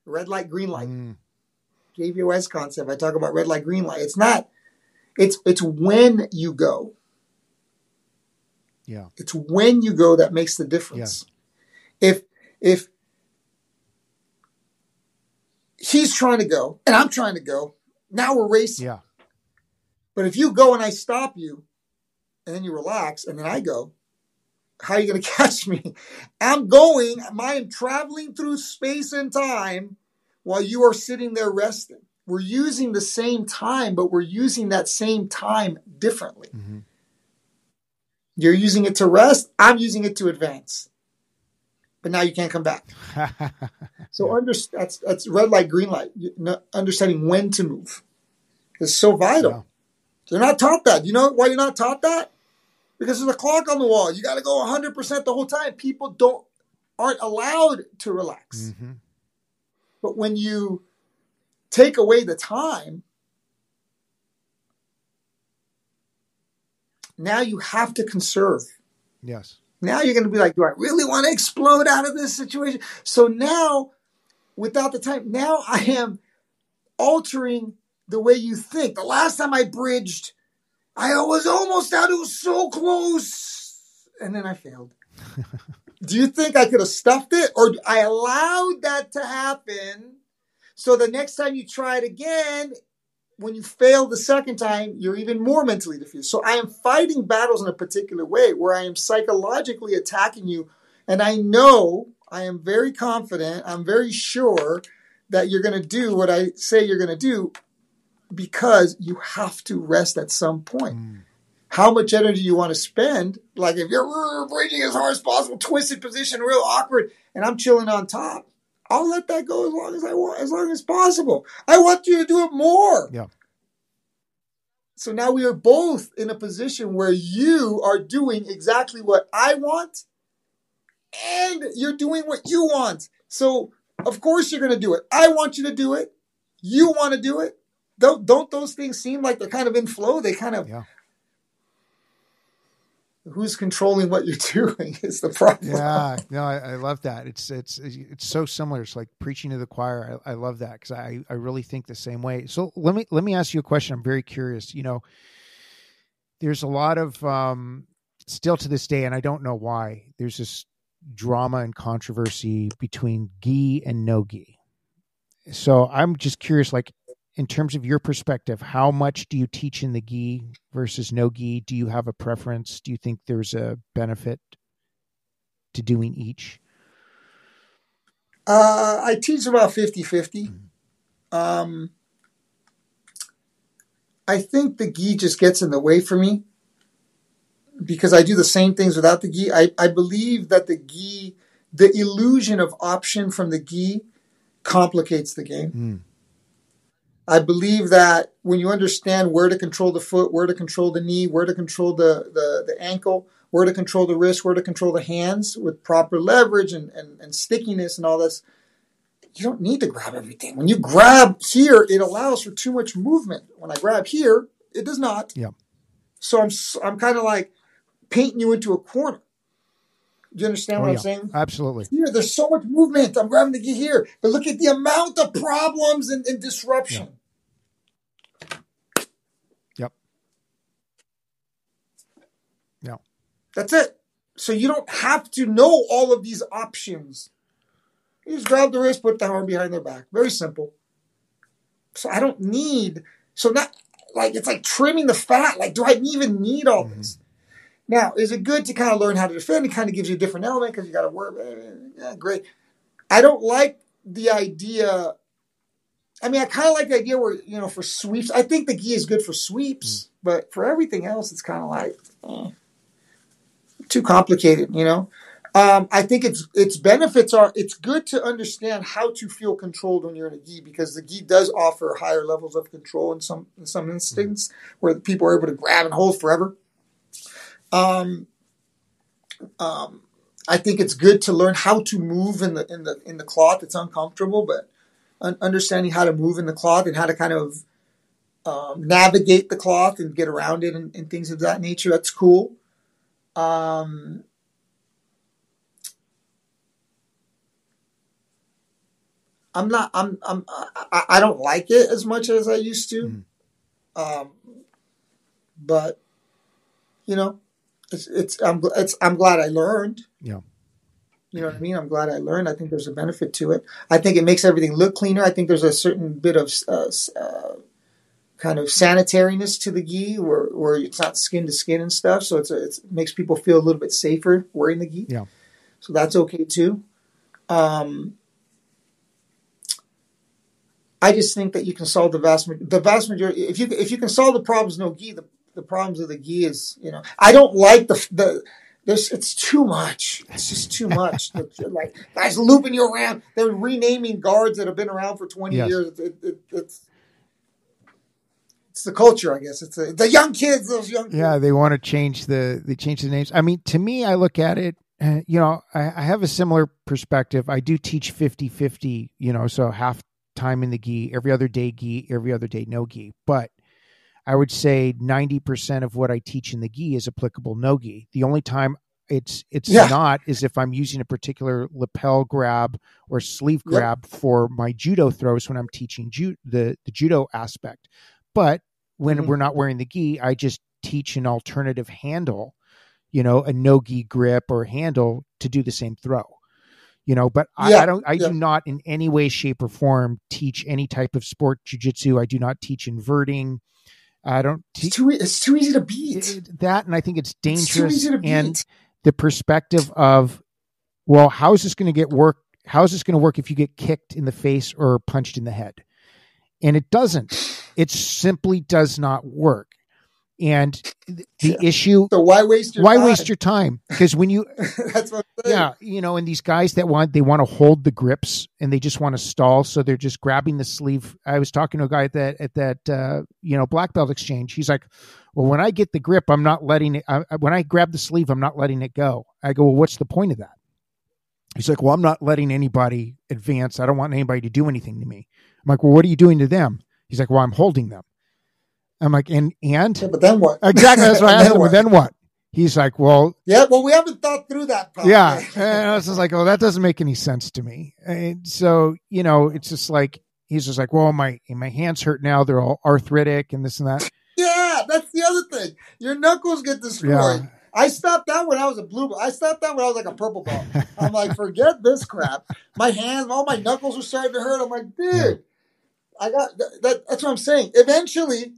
Red light, green light. Mm. JVOS concept. I talk about red light, green light. It's not. It's it's when you go. Yeah. It's when you go that makes the difference. Yeah. If if he's trying to go and I'm trying to go. Now we're racing. Yeah. But if you go and I stop you and then you relax and then I go, how are you going to catch me? I'm going, I am traveling through space and time while you are sitting there resting. We're using the same time, but we're using that same time differently. Mm-hmm. You're using it to rest, I'm using it to advance. But now you can't come back. so yeah. under, that's that's red light, green light. Understanding when to move is so vital. Yeah. They're not taught that. You know why you're not taught that? Because there's a clock on the wall. You got to go 100% the whole time. People don't aren't allowed to relax. Mm-hmm. But when you take away the time, now you have to conserve. Yes. Now you're going to be like, do I really want to explode out of this situation? So now, without the time, now I am altering the way you think. The last time I bridged, I was almost out. It was so close. And then I failed. Do you think I could have stuffed it or I allowed that to happen? So the next time you try it again, when you fail the second time, you're even more mentally defeated. So I am fighting battles in a particular way where I am psychologically attacking you. And I know, I am very confident, I'm very sure that you're going to do what I say you're going to do because you have to rest at some point. Mm. How much energy you want to spend? Like if you're bridging as hard as possible, twisted position, real awkward, and I'm chilling on top, I'll let that go as long as I want, as long as possible. I want you to do it more. Yeah. So now we are both in a position where you are doing exactly what I want, and you're doing what you want. So of course you're going to do it. I want you to do it. You want to do it don't don't those things seem like they're kind of in flow? They kind of yeah. Who's controlling what you're doing is the problem. Yeah, no, I, I love that. It's it's it's so similar. It's like preaching to the choir. I, I love that because I I really think the same way. So let me let me ask you a question. I'm very curious. You know, there's a lot of um, still to this day, and I don't know why. There's this drama and controversy between gi and no gi. So I'm just curious, like, in terms of your perspective, how much do you teach in the gi versus no gi? Do you have a preference? Do you think there's a benefit to doing each? Uh, I teach about 50 50. Mm-hmm. Um, I think the gi just gets in the way for me because I do the same things without the gi. I, I believe that the gi, the illusion of option from the gi complicates the game. Mm. I believe that when you understand where to control the foot, where to control the knee, where to control the, the, the ankle, where to control the wrist, where to control the hands with proper leverage and, and, and stickiness and all this, you don't need to grab everything. When you grab here, it allows for too much movement. When I grab here, it does not. Yeah. So I'm I'm kind of like painting you into a corner. Do you understand oh, what yeah. I'm saying? Absolutely. Here, there's so much movement. I'm grabbing to get here, but look at the amount of problems and, and disruption. Yeah. That's it. So you don't have to know all of these options. You just grab the wrist, put the arm behind their back. Very simple. So I don't need, so not like it's like trimming the fat. Like, do I even need all mm-hmm. this? Now, is it good to kind of learn how to defend? It kind of gives you a different element because you got to work. Yeah, great. I don't like the idea. I mean, I kind of like the idea where, you know, for sweeps, I think the gi is good for sweeps, mm-hmm. but for everything else, it's kind of like, eh too complicated, you know. Um, I think its its benefits are it's good to understand how to feel controlled when you're in a gi because the gi does offer higher levels of control in some in some instances where people are able to grab and hold forever. Um, um, I think it's good to learn how to move in the in the in the cloth. It's uncomfortable, but understanding how to move in the cloth and how to kind of um, navigate the cloth and get around it and, and things of that nature. That's cool. Um, I'm not. I'm. I'm. I, I, don't like it as much as I used to. Mm. Um, but you know, it's. It's. I'm. It's. I'm glad I learned. Yeah. You know what I mean? I'm glad I learned. I think there's a benefit to it. I think it makes everything look cleaner. I think there's a certain bit of uh, uh, kind of sanitariness to the gi where, where it's not skin to skin and stuff. So it's, a, it's, it makes people feel a little bit safer wearing the gi. Yeah. So that's okay too. Um, I just think that you can solve the vast the vast majority. If you if you can solve the problems, no gi. The, the problems of the gi is you know I don't like the the there's it's too much. It's just too much. like guys looping you around. They're renaming guards that have been around for twenty yes. years. It, it, it's it's the culture, I guess. It's a, the young kids. Those young. Yeah, kids. they want to change the they change the names. I mean, to me, I look at it. Uh, you know, I, I have a similar perspective. I do teach 50-50, You know, so half time in the gi, every other day gi, every other day no gi. But I would say 90% of what I teach in the gi is applicable no gi. The only time it's it's yeah. not is if I'm using a particular lapel grab or sleeve grab yep. for my judo throws when I'm teaching ju- the the judo aspect. But when mm-hmm. we're not wearing the gi, I just teach an alternative handle, you know, a no gi grip or handle to do the same throw you know but I, yeah, I don't i yeah. do not in any way shape or form teach any type of sport jiu-jitsu. I do not teach inverting. I don't te- it's, too, it's too easy to beat. That and i think it's dangerous it's and the perspective of well how is this going to get work how is this going to work if you get kicked in the face or punched in the head? And it doesn't it simply does not work. And the yeah. issue so why waste your why time? waste your time? Because when you that's what yeah you know and these guys that want they want to hold the grips and they just want to stall so they're just grabbing the sleeve. I was talking to a guy at that at that uh, you know black belt exchange. He's like well when i get the grip i'm not letting it I, when i grab the sleeve i'm not letting it go. I go well what's the point of that? He's like well i'm not letting anybody advance. I don't want anybody to do anything to me. I'm like well what are you doing to them he's like well i'm holding them I'm like, and and yeah, but then what? Exactly. That's what I asked him. But then what? He's like, well, yeah. Well, we haven't thought through that. Part. Yeah, and I was just like, oh, that doesn't make any sense to me. And so you know, it's just like he's just like, well, my my hands hurt now. They're all arthritic and this and that. Yeah, that's the other thing. Your knuckles get destroyed. Yeah. I stopped that when I was a blue. I stopped that when I was like a purple belt. I'm like, forget this crap. My hands, all my knuckles were starting to hurt. I'm like, dude. I got that, That's what I'm saying. Eventually,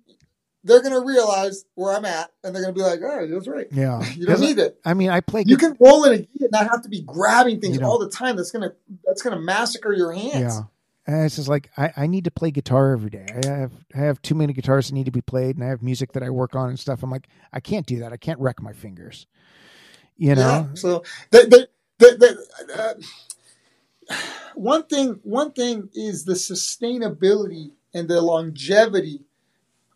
they're going to realize where I'm at, and they're going to be like, "All right, that's right. Yeah, you don't need it." I mean, I play. You can roll in a gi and not have to be grabbing things all the time. That's gonna that's gonna massacre your hands. Yeah. And it's just like I, I need to play guitar every day. I have I have too many guitars that need to be played, and I have music that I work on and stuff. I'm like, I can't do that. I can't wreck my fingers. You know. Yeah, so the the, the, the uh, one thing one thing is the sustainability and the longevity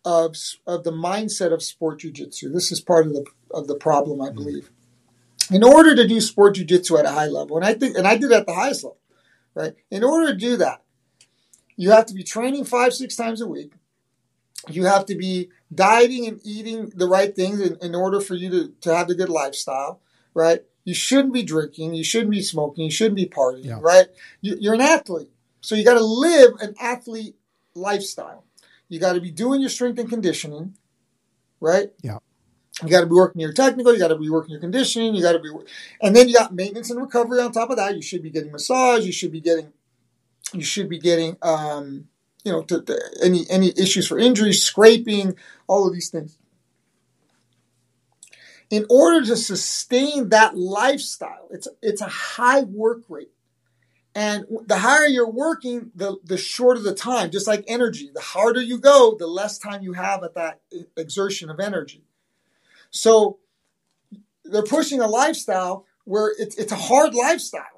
of, of the mindset of sport jiu-jitsu. This is part of the of the problem, I mm-hmm. believe. In order to do sport jiu-jitsu at a high level, and I think and I did at the highest level, right? In order to do that, you have to be training five, six times a week. You have to be dieting and eating the right things in, in order for you to, to have a good lifestyle, right? You shouldn't be drinking, you shouldn't be smoking, you shouldn't be partying, yeah. right? You, you're an athlete. So you got to live an athlete lifestyle. You got to be doing your strength and conditioning, right? Yeah. You got to be working your technical. You got to be working your conditioning. You got to be, and then you got maintenance and recovery on top of that. You should be getting massage. You should be getting, you should be getting, um, you know, to, to any any issues for injuries, scraping, all of these things. In order to sustain that lifestyle, it's it's a high work rate. And the higher you're working, the, the shorter the time, just like energy. The harder you go, the less time you have at that exertion of energy. So they're pushing a lifestyle where it's, it's a hard lifestyle.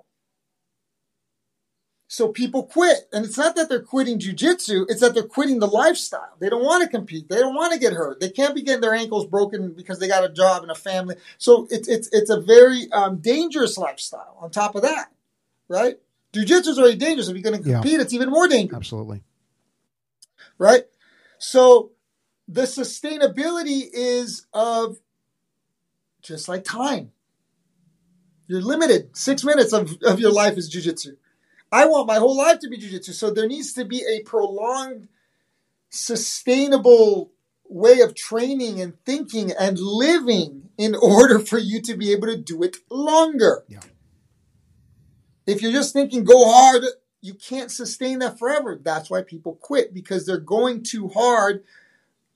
So people quit. And it's not that they're quitting jujitsu, it's that they're quitting the lifestyle. They don't want to compete. They don't want to get hurt. They can't be getting their ankles broken because they got a job and a family. So it's, it's, it's a very um, dangerous lifestyle on top of that, right? Jiu-jitsu is already dangerous. If you're going to compete, yeah. it's even more dangerous. Absolutely. Right? So the sustainability is of just like time. You're limited. Six minutes of, of your life is jiu-jitsu. I want my whole life to be jiu-jitsu. So there needs to be a prolonged, sustainable way of training and thinking and living in order for you to be able to do it longer. Yeah. If you're just thinking go hard, you can't sustain that forever. That's why people quit because they're going too hard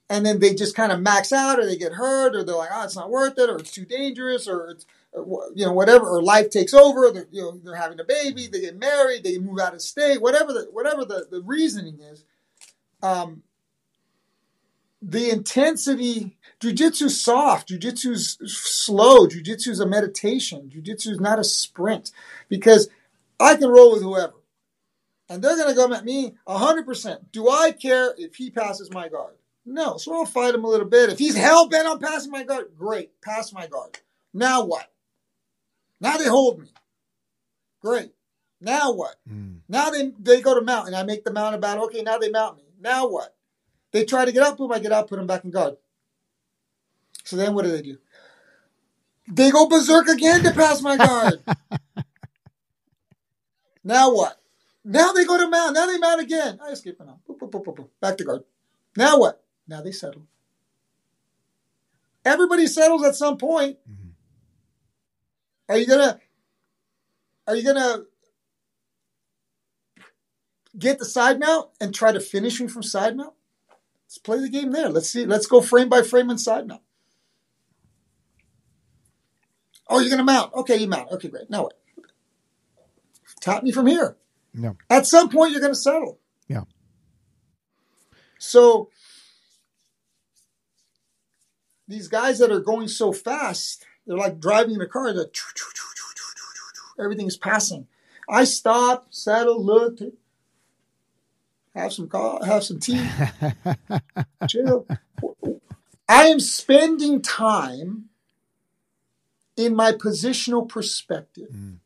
and then they just kind of max out or they get hurt or they're like, oh, it's not worth it or it's too dangerous or it's, you know, whatever, or life takes over. They're, you know, they're having a baby, they get married, they move out of state, whatever the, whatever the, the reasoning is. Um, the intensity, jujitsu's soft, jujitsu's slow, jujitsu's a meditation, jujitsu's not a sprint because I can roll with whoever and they're going to come at me 100%. Do I care if he passes my guard? No. So I'll fight him a little bit. If he's hell bent on passing my guard, great, pass my guard. Now what? Now they hold me. Great. Now what? Mm. Now they, they go to mount and I make the mount about, okay, now they mount me. Now what? They try to get up, boom, I get up, put them back in guard. So then what do they do? They go berserk again to pass my guard. now what? Now they go to mount. Now they mount again. I escape now. Boop, boop, boop, boop, Back to guard. Now what? Now they settle. Everybody settles at some point. Mm-hmm. Are you gonna? Are you gonna get the side mount and try to finish me from side mount? Let's play the game there. Let's see. Let's go frame by frame and side mount. Oh, you're gonna mount. Okay, you mount. Okay, great. Now what? Tap me from here. No. At some point, you're going to settle. Yeah. So these guys that are going so fast, they're like driving in a car. That everything's passing. I stop, settle, look, have some coffee, have some tea, chill. I am spending time in my positional perspective, mm.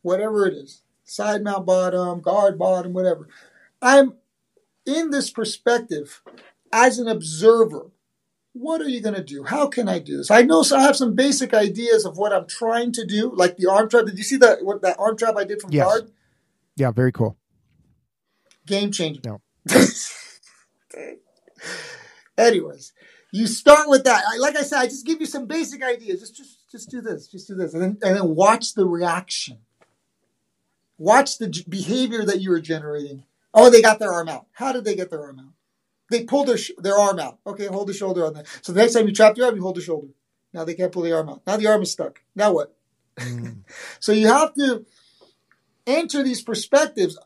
whatever it is side mount bottom, guard bottom, whatever. I'm in this perspective as an observer. What are you going to do? How can I do this? I know so I have some basic ideas of what I'm trying to do, like the arm trap. Did you see that what that arm trap I did from yes. guard? Yeah, very cool. Game changer. No. Anyways, you start with that. Like I said, I just give you some basic ideas. Just just just do this. Just do this, and then and then watch the reaction. Watch the behavior that you are generating. Oh, they got their arm out. How did they get their arm out? They pulled their, sh- their arm out. Okay, hold the shoulder on that. So the next time you trap your arm, you hold the shoulder. Now they can't pull the arm out. Now the arm is stuck. Now what? Mm. so you have to enter these perspectives,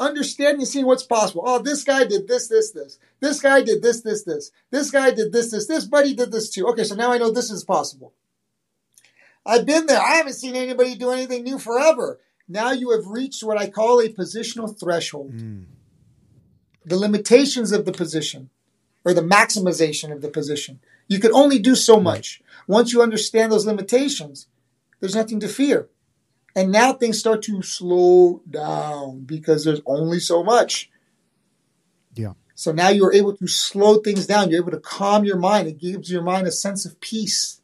understanding, and seeing what's possible. Oh, this guy did this, this, this. This guy did this, this, this. This guy did this, this. This buddy did this too. Okay, so now I know this is possible. I've been there. I haven't seen anybody do anything new forever. Now you have reached what I call a positional threshold. Mm. The limitations of the position or the maximization of the position. You can only do so much. Once you understand those limitations, there's nothing to fear. And now things start to slow down because there's only so much. Yeah. So now you're able to slow things down. You're able to calm your mind. It gives your mind a sense of peace.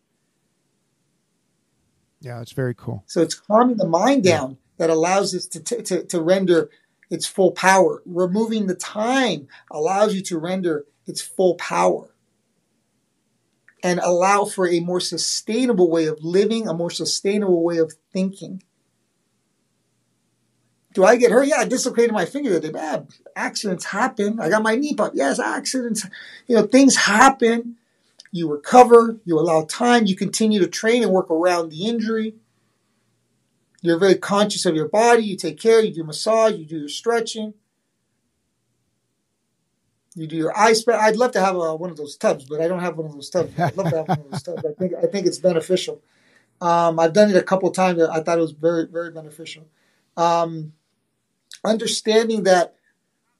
Yeah, it's very cool. So it's calming the mind down that allows us to, t- to, to render its full power. Removing the time allows you to render its full power and allow for a more sustainable way of living, a more sustainable way of thinking. Do I get hurt? Yeah, I dislocated my finger the day. Bad accidents happen. I got my knee popped. Yes, accidents. You know, things happen. You recover. You allow time. You continue to train and work around the injury. You're very conscious of your body. You take care. You do massage. You do your stretching. You do your ice bath. I'd love to have a, one of those tubs, but I don't have one of those tubs. I'd love to have one of those tubs. I think I think it's beneficial. Um, I've done it a couple times. I thought it was very very beneficial. Um, understanding that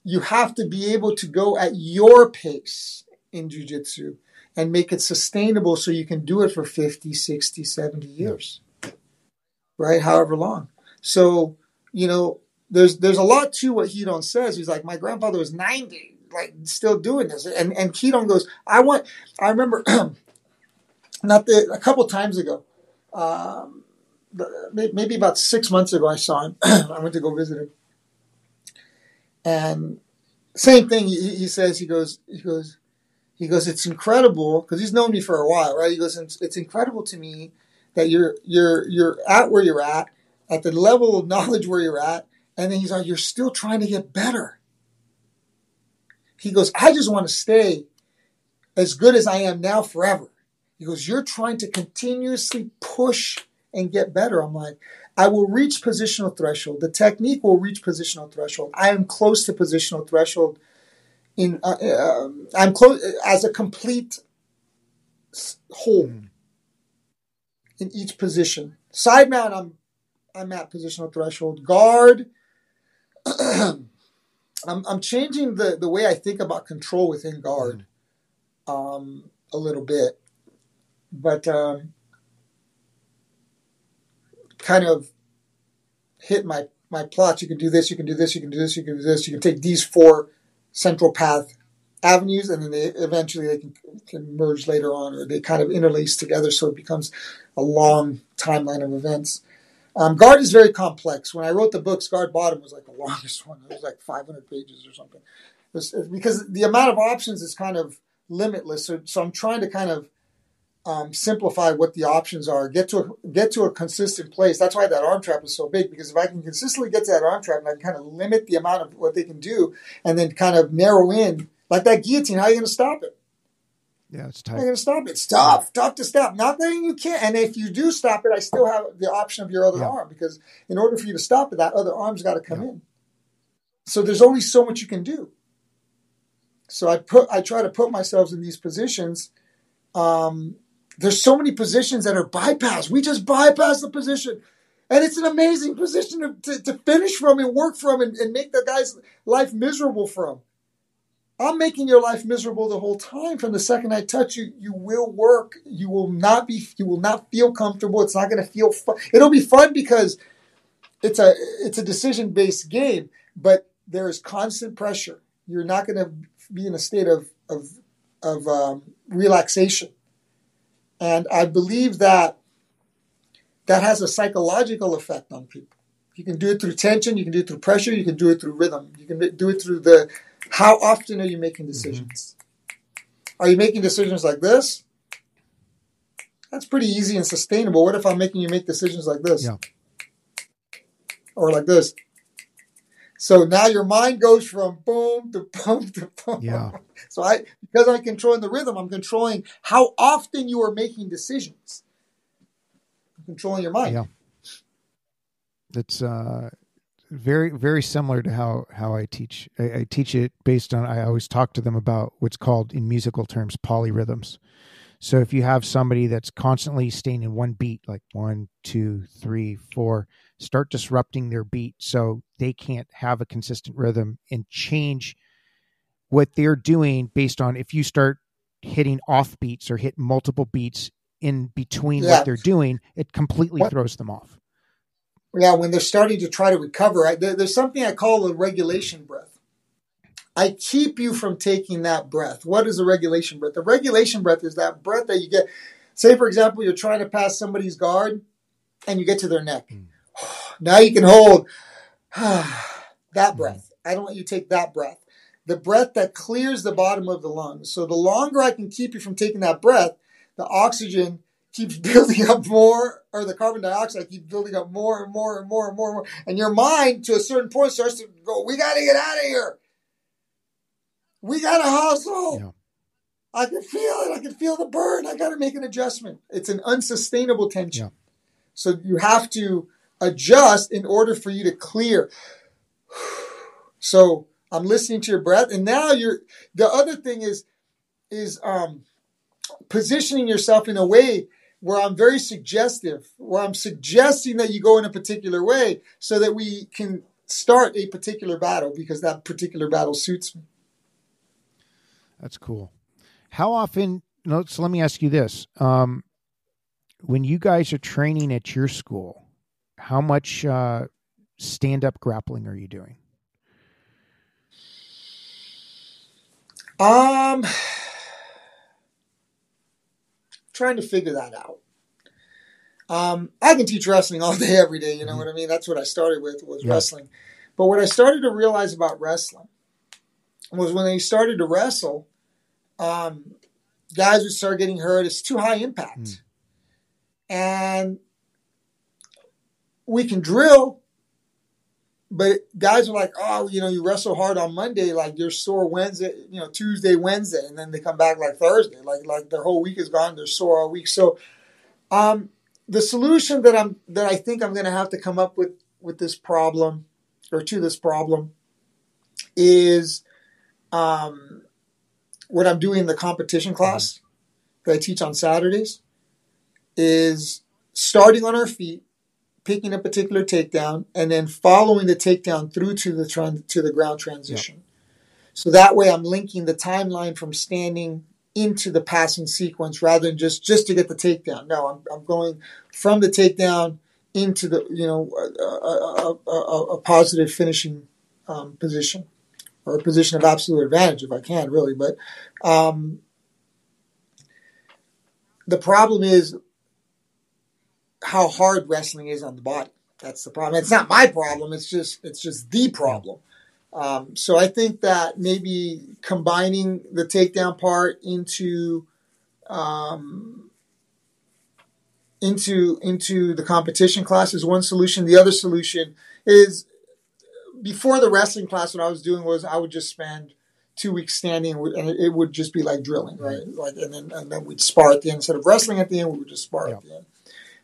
you have to be able to go at your pace in jujitsu and make it sustainable so you can do it for 50, 60, 70 years right? However long. So, you know, there's there's a lot to what Hedon says. He's like, my grandfather was 90, like still doing this. And and Hedon goes, I want I remember not the a couple times ago, um, maybe about six months ago, I saw him. I went to go visit him. And same thing, he, he says, he goes, he goes, he goes, it's incredible because he's known me for a while, right? He goes, it's, it's incredible to me that you're you're you're at where you're at at the level of knowledge where you're at. And then he's like, You're still trying to get better. He goes, I just want to stay as good as I am now forever. He goes, You're trying to continuously push and get better. I'm like, I will reach positional threshold. The technique will reach positional threshold. I am close to positional threshold. In uh, uh, I'm close as a complete whole mm. In each position. Side mount, I'm I'm at positional threshold. Guard, I'm I'm changing the the way I think about control within guard, um, a little bit, but um, kind of hit my my plots. You can do this, you can do this, you can do this, you can do this. You can take these four central path avenues, and then they eventually they can, can merge later on, or they kind of interlace together, so it becomes a long timeline of events. Um, Guard is very complex. When I wrote the books, Guard Bottom was like the longest one. It was like 500 pages or something. Was, because the amount of options is kind of limitless. So, so I'm trying to kind of um, simplify what the options are, get to a, get to a consistent place. That's why that arm trap is so big because if I can consistently get to that arm trap and I can kind of limit the amount of what they can do, and then kind of narrow in like that guillotine, how are you going to stop it? Yeah, it's tight. How are you going to stop it? It's tough, tough to stop. Not that you can't. And if you do stop it, I still have the option of your other yeah. arm because in order for you to stop it, that other arm's got to come yeah. in. So there's only so much you can do. So I put I try to put myself in these positions um, there's so many positions that are bypassed. We just bypass the position. And it's an amazing position to, to, to finish from and work from and, and make the guy's life miserable from. I'm making your life miserable the whole time. From the second I touch you, you will work. You will not be. You will not feel comfortable. It's not going to feel fun. It'll be fun because it's a it's a decision based game, but there is constant pressure. You're not going to be in a state of of of um, relaxation. And I believe that that has a psychological effect on people. You can do it through tension, you can do it through pressure, you can do it through rhythm, you can do it through the how often are you making decisions? Mm-hmm. Are you making decisions like this? That's pretty easy and sustainable. What if I'm making you make decisions like this? Yeah. Or like this? So now your mind goes from boom to boom to boom. Yeah. So I because I'm controlling the rhythm, I'm controlling how often you are making decisions. I'm controlling your mind. Yeah. It's uh very very similar to how how I teach. I, I teach it based on I always talk to them about what's called in musical terms polyrhythms. So if you have somebody that's constantly staying in one beat, like one, two, three, four, start disrupting their beat so they can't have a consistent rhythm and change what they're doing based on if you start hitting off beats or hit multiple beats in between yeah. what they're doing, it completely what? throws them off. Yeah, when they're starting to try to recover, I, there, there's something I call a regulation breath. I keep you from taking that breath. What is a regulation breath? The regulation breath is that breath that you get. Say, for example, you're trying to pass somebody's guard and you get to their neck. Mm. Now you can hold that breath. I don't want you to take that breath. The breath that clears the bottom of the lungs. So the longer I can keep you from taking that breath, the oxygen keeps building up more, or the carbon dioxide keeps building up more and more and more and more and more. And your mind, to a certain point, starts to go, We got to get out of here. We got to hustle. Yeah. I can feel it. I can feel the burn. I got to make an adjustment. It's an unsustainable tension. Yeah. So you have to adjust in order for you to clear. So I'm listening to your breath, and now you're. The other thing is, is um, positioning yourself in a way where I'm very suggestive, where I'm suggesting that you go in a particular way, so that we can start a particular battle because that particular battle suits me. That's cool. How often? No, so let me ask you this: um, when you guys are training at your school, how much uh, stand up grappling are you doing? Um, trying to figure that out. Um, I can teach wrestling all day, every day. You know mm-hmm. what I mean? That's what I started with was yeah. wrestling. But what I started to realize about wrestling was when they started to wrestle, um, guys would start getting hurt. It's too high impact, mm. and we can drill, but guys are like, oh, you know, you wrestle hard on Monday, like you're sore Wednesday, you know, Tuesday, Wednesday, and then they come back like Thursday, like like their whole week is gone, they're sore all week. So, um, the solution that I'm that I think I'm going to have to come up with with this problem or to this problem is um, what I'm doing in the competition class that I teach on Saturdays is starting on our feet, picking a particular takedown, and then following the takedown through to the tran- to the ground transition. Yep. So that way, I'm linking the timeline from standing into the passing sequence rather than just just to get the takedown. No, I'm, I'm going from the takedown into the you know a, a, a, a positive finishing um, position or a position of absolute advantage if I can really. But um, the problem is how hard wrestling is on the body. That's the problem. It's not my problem. It's just it's just the problem. Um, so I think that maybe combining the takedown part into um, into into the competition class is one solution. The other solution is before the wrestling class. What I was doing was I would just spend two weeks standing, and it would just be like drilling, right? Like, and then and then we'd spar at the end instead of wrestling at the end. We would just spar yeah. at the end.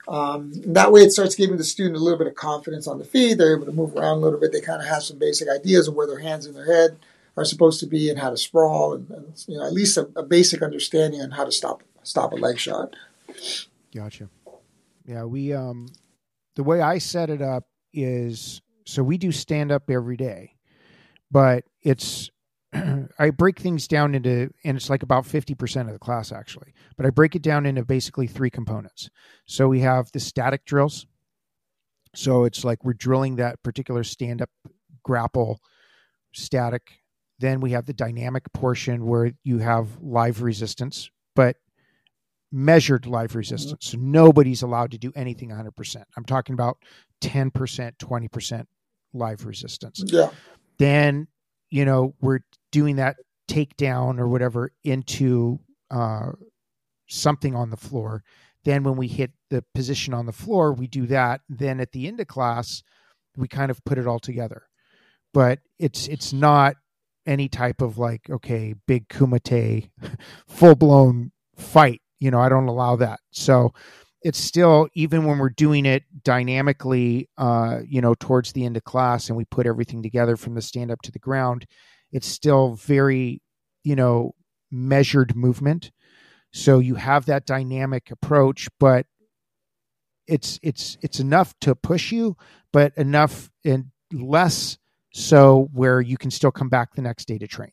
Um, that way, it starts giving the student a little bit of confidence on the feet. They're able to move around a little bit. They kind of have some basic ideas of where their hands and their head are supposed to be and how to sprawl, and, and you know at least a, a, basic understanding on how to stop stop a leg shot. Gotcha. Yeah, we um, the way I set it up is so we do stand up every day, but it's I break things down into, and it's like about 50% of the class actually, but I break it down into basically three components. So we have the static drills. So it's like we're drilling that particular stand up grapple static. Then we have the dynamic portion where you have live resistance, but measured live mm-hmm. resistance. So nobody's allowed to do anything 100%. I'm talking about 10%, 20% live resistance. Yeah. Then, you know, we're doing that takedown or whatever into uh, something on the floor. Then when we hit the position on the floor, we do that. Then at the end of class, we kind of put it all together. But it's it's not any type of like okay, big kumite, full blown fight. You know, I don't allow that. So it's still even when we're doing it dynamically, uh, you know, towards the end of class, and we put everything together from the stand up to the ground it's still very, you know, measured movement. So you have that dynamic approach, but it's it's it's enough to push you, but enough and less so where you can still come back the next day to train.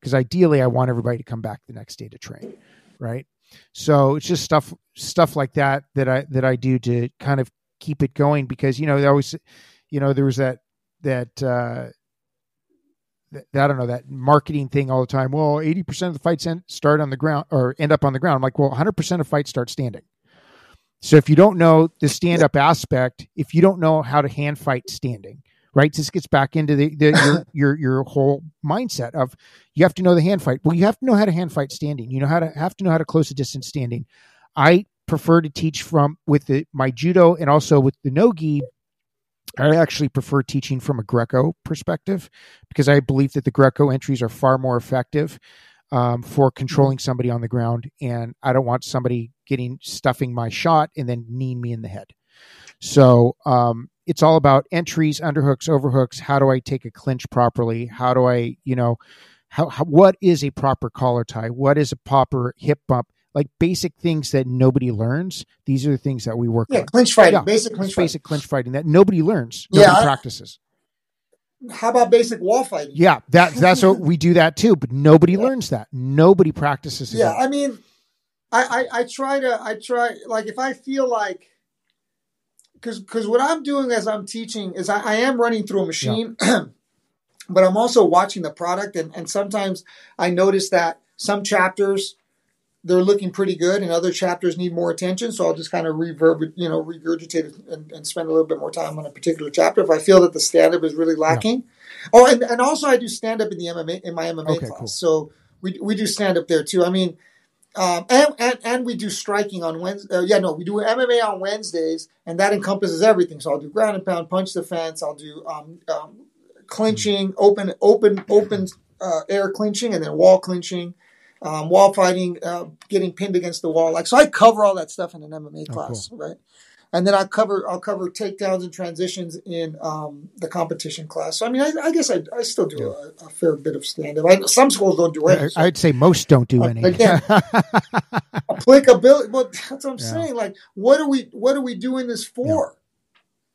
Because ideally, I want everybody to come back the next day to train, right? So it's just stuff stuff like that that I that I do to kind of keep it going because you know always you know there was that that uh, I don't know that marketing thing all the time. Well, eighty percent of the fights end, start on the ground or end up on the ground. I'm like, well, 100 percent of fights start standing. So if you don't know the stand up aspect, if you don't know how to hand fight standing, right? This gets back into the, the your, your your whole mindset of you have to know the hand fight. Well, you have to know how to hand fight standing. You know how to have to know how to close a distance standing. I prefer to teach from with the, my judo and also with the nogi I actually prefer teaching from a Greco perspective because I believe that the Greco entries are far more effective um, for controlling somebody on the ground, and I don't want somebody getting stuffing my shot and then kneeing me in the head. So um, it's all about entries, underhooks, overhooks. How do I take a clinch properly? How do I, you know, how, how what is a proper collar tie? What is a proper hip bump? Like basic things that nobody learns. These are the things that we work yeah, on. clinch fighting, yeah, basic clinch basic clinch fighting that nobody learns. Nobody yeah, practices. How about basic wall fighting? Yeah, that that's what we do that too, but nobody yeah. learns that. Nobody practices. Yeah, that. I mean, I, I I try to I try like if I feel like because because what I'm doing as I'm teaching is I, I am running through a machine, yeah. but I'm also watching the product, and and sometimes I notice that some chapters they're looking pretty good and other chapters need more attention so i'll just kind of reverb you know regurgitate and, and, spend a little bit more time on a particular chapter if i feel that the stand-up is really lacking yeah. oh and, and also i do stand-up in the mma in my mma okay, class cool. so we, we do stand-up there too i mean um, and, and and we do striking on Wednesday. Uh, yeah, no, we do MMA on Wednesdays, and that encompasses everything. So I'll do ground and pound, punch the fence. I'll do um, um, clinching, open, open, open uh, air clinching, and then wall clinching, um, wall fighting, uh, getting pinned against the wall. Like so, I cover all that stuff in an MMA class, oh, cool. right? and then I'll cover I'll cover takedowns and transitions in um, the competition class. So I mean, I, I guess I, I still do a, a, fair bit of stand up. Some schools don't do any. So. I'd say most don't do uh, any. Again, applicability. Well, that's what I'm yeah. saying. Like, what are we what are we doing this for? Yeah.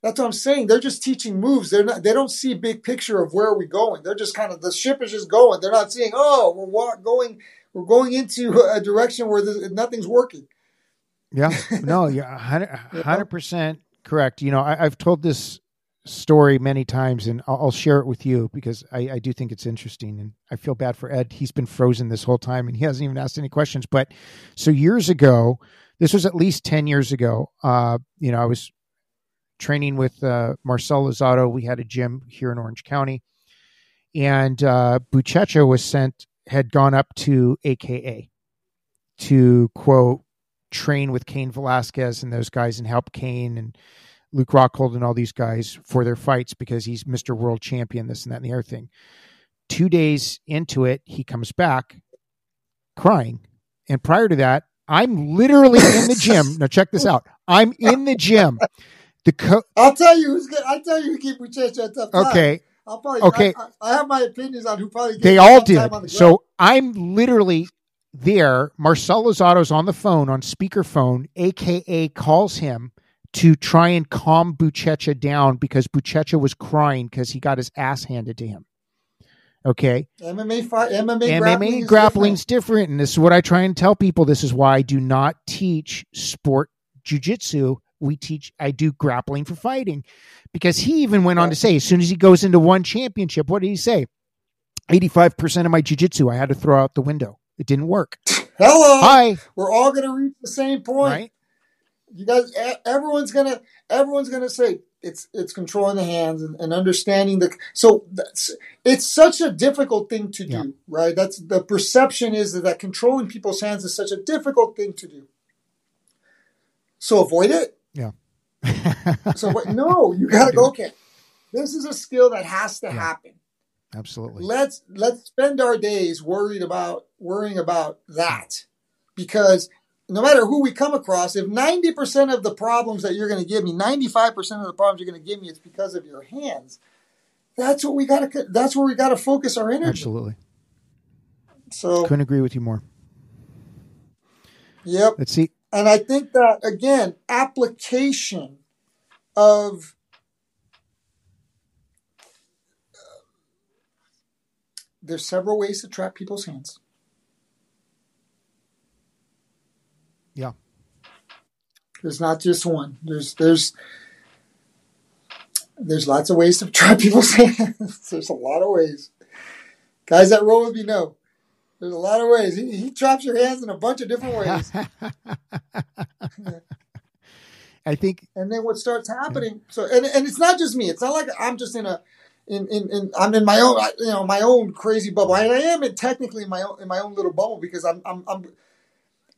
That's what I'm saying. They're just teaching moves. They're not. They don't see big picture of where are we going. They're just kind of the ship is just going. They're not seeing. Oh, we're going. We're going into a direction where nothing's working. Yeah, no, yeah, hundred percent correct. You know, I, have told this story many times, and I'll, I'll share it with you because I, I, do think it's interesting, and I feel bad for Ed. He's been frozen this whole time, and he hasn't even asked any questions. But so years ago, this was at least ten years ago. Uh, you know, I was training with uh, Marcel Lozado. We had a gym here in Orange County, and uh, Buchecha was sent had gone up to AKA to quote train with Cain Velasquez and those guys and help Cain and Luke Rockhold and all these guys for their fights because he's Mr. World Champion, this and that and the other thing. Two days into it, he comes back crying. And prior to that, I'm literally in the gym. Now check this out. I'm in the gym. The co- I'll tell you who's good. I'll tell you who keep Buchecha tough. Okay. I'll probably, okay. I, I, have my opinions on who probably they all did. The so I'm literally there, Marcel Lozado's on the phone, on speakerphone, AKA calls him to try and calm Buchecha down because Buchecha was crying because he got his ass handed to him. Okay. MMA fight, MMA, MMA grappling is different. different. And this is what I try and tell people. This is why I do not teach sport jujitsu. We teach, I do grappling for fighting because he even went on to say, as soon as he goes into ONE Championship, what did he say? 85% of my jujitsu I had to throw out the window. It didn't work. Hello. Hi. We're all going to reach the same point. Right? You guys, everyone's gonna, everyone's gonna say it's it's controlling the hands and, and understanding the. So that's it's such a difficult thing to do, yeah. right? That's the perception is that, that controlling people's hands is such a difficult thing to do. So avoid it. Yeah. so no, you gotta go. Okay, this is a skill that has to yeah. happen. Absolutely. Let's let's spend our days worried about worrying about that. Because no matter who we come across, if 90% of the problems that you're going to give me, 95% of the problems you're going to give me, it's because of your hands. That's what we got to. That's where we got to focus our energy. Absolutely. So couldn't agree with you more. Yep. Let's see. And I think that again, application of there's several ways to trap people's hands. Yeah. There's not just one. There's there's there's lots of ways to trap people's hands. there's a lot of ways. Guys that roll with me know. There's a lot of ways. He, he traps your hands in a bunch of different ways. I think. And then what starts happening? So, and, and it's not just me. It's not like I'm just in a in, in, in, I'm in my own, you know, my own crazy bubble. And I am in technically in my own, in my own little bubble because I'm, I'm, I'm,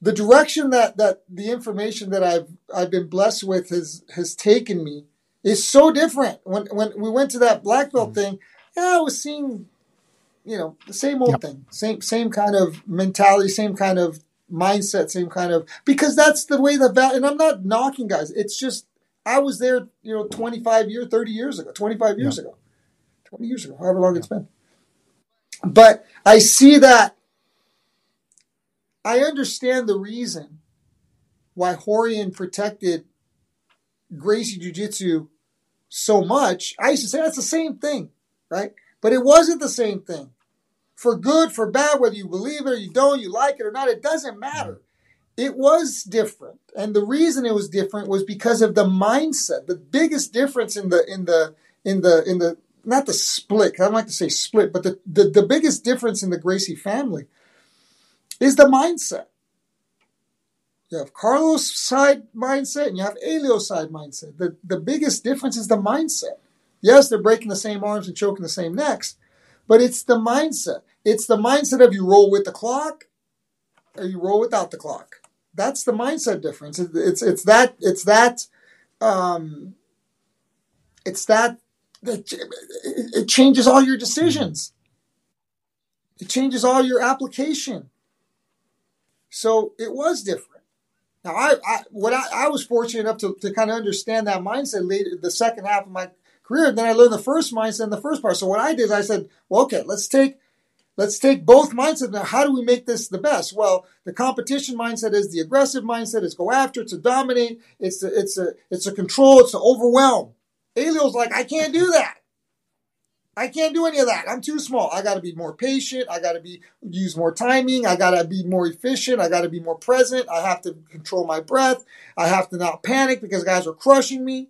the direction that, that the information that I've, I've been blessed with has, has taken me is so different. When, when we went to that black belt mm-hmm. thing, yeah, I was seeing, you know, the same old yep. thing, same, same kind of mentality, same kind of mindset, same kind of, because that's the way the, value. and I'm not knocking guys. It's just, I was there, you know, 25 years, 30 years ago, 25 years ago 20 years ago, however long it's been. But I see that I understand the reason why Rorion protected Gracie Jiu Jitsu so much. I used to say that's the same thing, right? But it wasn't the same thing. For good, for bad, whether you believe it or you don't, you like it or not, it doesn't matter. It was different. And the reason it was different was because of the mindset. The biggest difference in the in the in the in the not the split, I don't like to say split, but the, the, the biggest difference in the Gracie family is the mindset. You have Carlos' side mindset and you have Helio's side mindset. The, the biggest difference is the mindset. Yes, they're breaking the same arms and choking the same necks, but it's the mindset. It's the mindset of you roll with the clock or you roll without the clock. That's the mindset difference. It's it's that it's that um, it's that it changes all your decisions. It changes all your application. So it was different. Now I, I what I, I was fortunate enough to, to kind of understand that mindset later the second half of my career. Then I learned the first mindset in the first part. So what I did is I said, well, okay, let's take let's take both mindsets now. How do we make this the best? Well, the competition mindset is the aggressive mindset. It's go after, It's to dominate. It's it's a it's a control. It's to overwhelm. Helio's like, I can't do that. I can't do any of that. I'm too small. I got to be more patient. I got to be use more timing. I got to be more efficient. I got to be more present. I have to control my breath. I have to not panic because guys are crushing me.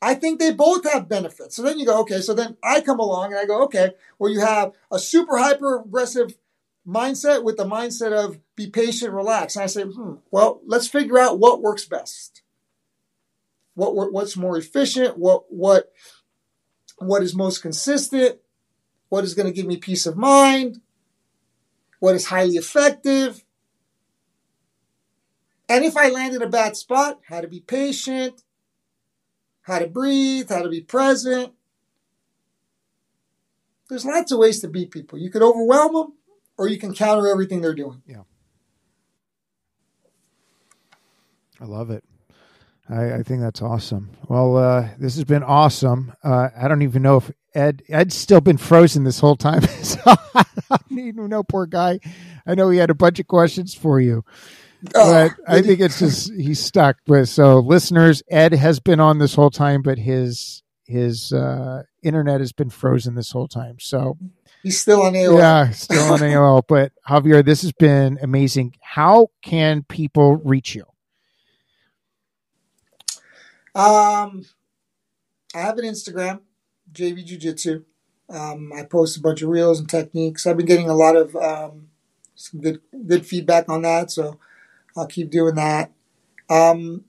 I think they both have benefits. So then you go, okay, so then I come along and I go, okay, well, you have a super hyper aggressive mindset with the mindset of be patient, relax. And I say, hmm, well, let's figure out what works best. What, what's more efficient? What, what, what is most consistent? What is going to give me peace of mind? What is highly effective? And if I land in a bad spot, how to be patient, how to breathe, how to be present. There's lots of ways to beat people. You could overwhelm them or you can counter everything they're doing. Yeah. I love it. I, I think that's awesome. Well, uh, this has been awesome. Uh, I don't even know if Ed Ed's still been frozen this whole time. so I don't even know, poor guy. I know he had a bunch of questions for you. Oh, but I think it's just he's stuck. But so listeners, Ed has been on this whole time, but his his uh, internet has been frozen this whole time. So he's still on AOL. Yeah, still on AOL. But Javier, this has been amazing. How can people reach you? Um, I have an Instagram, JV Jiu Jitsu. Um, I post a bunch of reels and techniques. I've been getting a lot of um, some good good feedback on that, so I'll keep doing that. Um,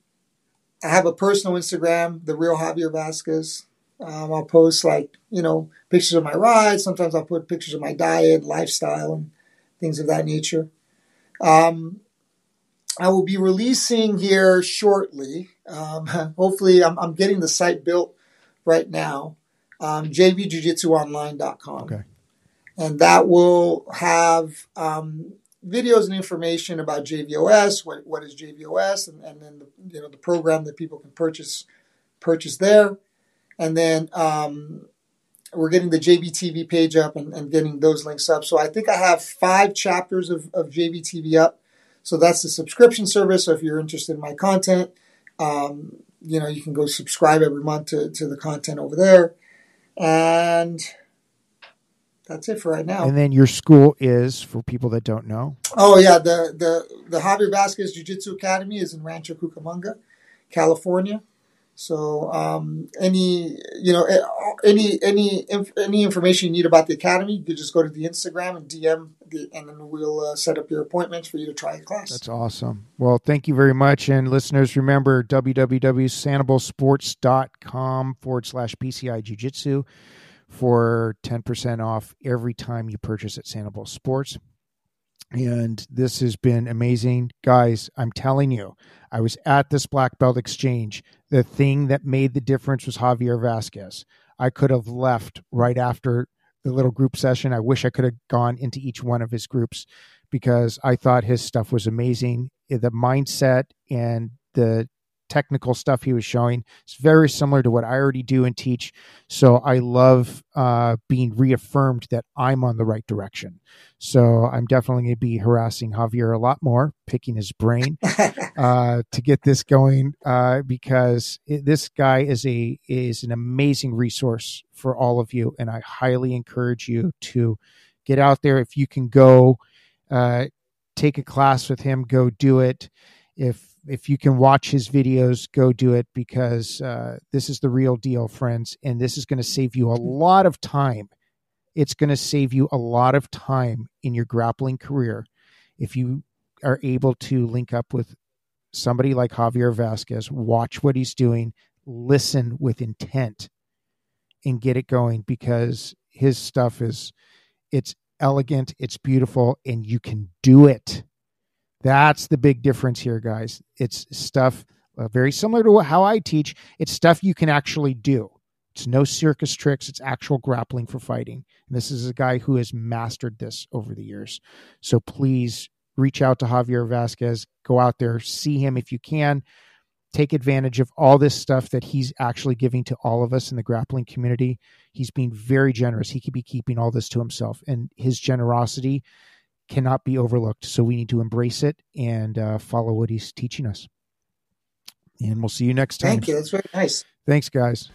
I have a personal Instagram, the real Javier Vasquez. Um, I'll post like you know pictures of my rides. Sometimes I'll put pictures of my diet, lifestyle, and things of that nature. Um, I will be releasing here shortly. Um, hopefully, I'm, I'm, getting the site built right now. Um, jvjujitsuonline.com. Okay. And that will have um, videos and information about JVOS, what, what is JVOS, and, and then the, you know the program that people can purchase purchase there. And then um, we're getting the JVTV page up and, and, getting those links up. So I think I have five chapters of, of JVTV up. So that's the subscription service. So if you're interested in my content, um, you know, you can go subscribe every month to, to the content over there. And that's it for right now. And then your school is for people that don't know. Oh yeah, the the the Javier Vasquez Jiu Jitsu Academy is in Rancho Cucamonga, California. So um, any you know eh, any any any information you need about the academy, you can just go to the Instagram and DM, the, and then we'll uh, set up your appointments for you to try a class. That's awesome. Well, thank you very much, and listeners, remember www.sanabulsports.com forward slash PCI Jiu Jitsu for ten percent off every time you purchase at Sanabul Sports. And this has been amazing, guys. I'm telling you. I was at this black belt exchange. The thing that made the difference was Javier Vasquez. I could have left right after the little group session. I wish I could have gone into each one of his groups because I thought his stuff was amazing. The mindset and the technical stuff he was showing. It's very similar to what I already do and teach. So I love uh, being reaffirmed that I'm on the right direction. So I'm definitely going to be harassing Javier a lot more, picking his brain uh, to get this going uh, because it, this guy is a is an amazing resource for all of you, and I highly encourage you to get out there if you can go. Uh, take a class with him, go do it. If if you can watch his videos, go do it because uh, this is the real deal, friends. And this is going to save you a lot of time. It's going to save you a lot of time in your grappling career if you are able to link up with somebody like Javier Vasquez, watch what he's doing, listen with intent, and get it going because his stuff is it's elegant, it's beautiful, and you can do it That's the big difference here, guys. It's stuff uh, very similar to how I teach. It's stuff you can actually do. It's no circus tricks. It's actual grappling for fighting. And this is a guy who has mastered this over the years. So please reach out to Javier Vasquez. Go out there, see him if you can. Take advantage of all this stuff that he's actually giving to all of us in the grappling community. He's being very generous. He could be keeping all this to himself, and his generosity cannot be overlooked. So we need to embrace it and uh, follow what he's teaching us. And we'll see you next time. Thank you. That's very nice. Thanks, guys.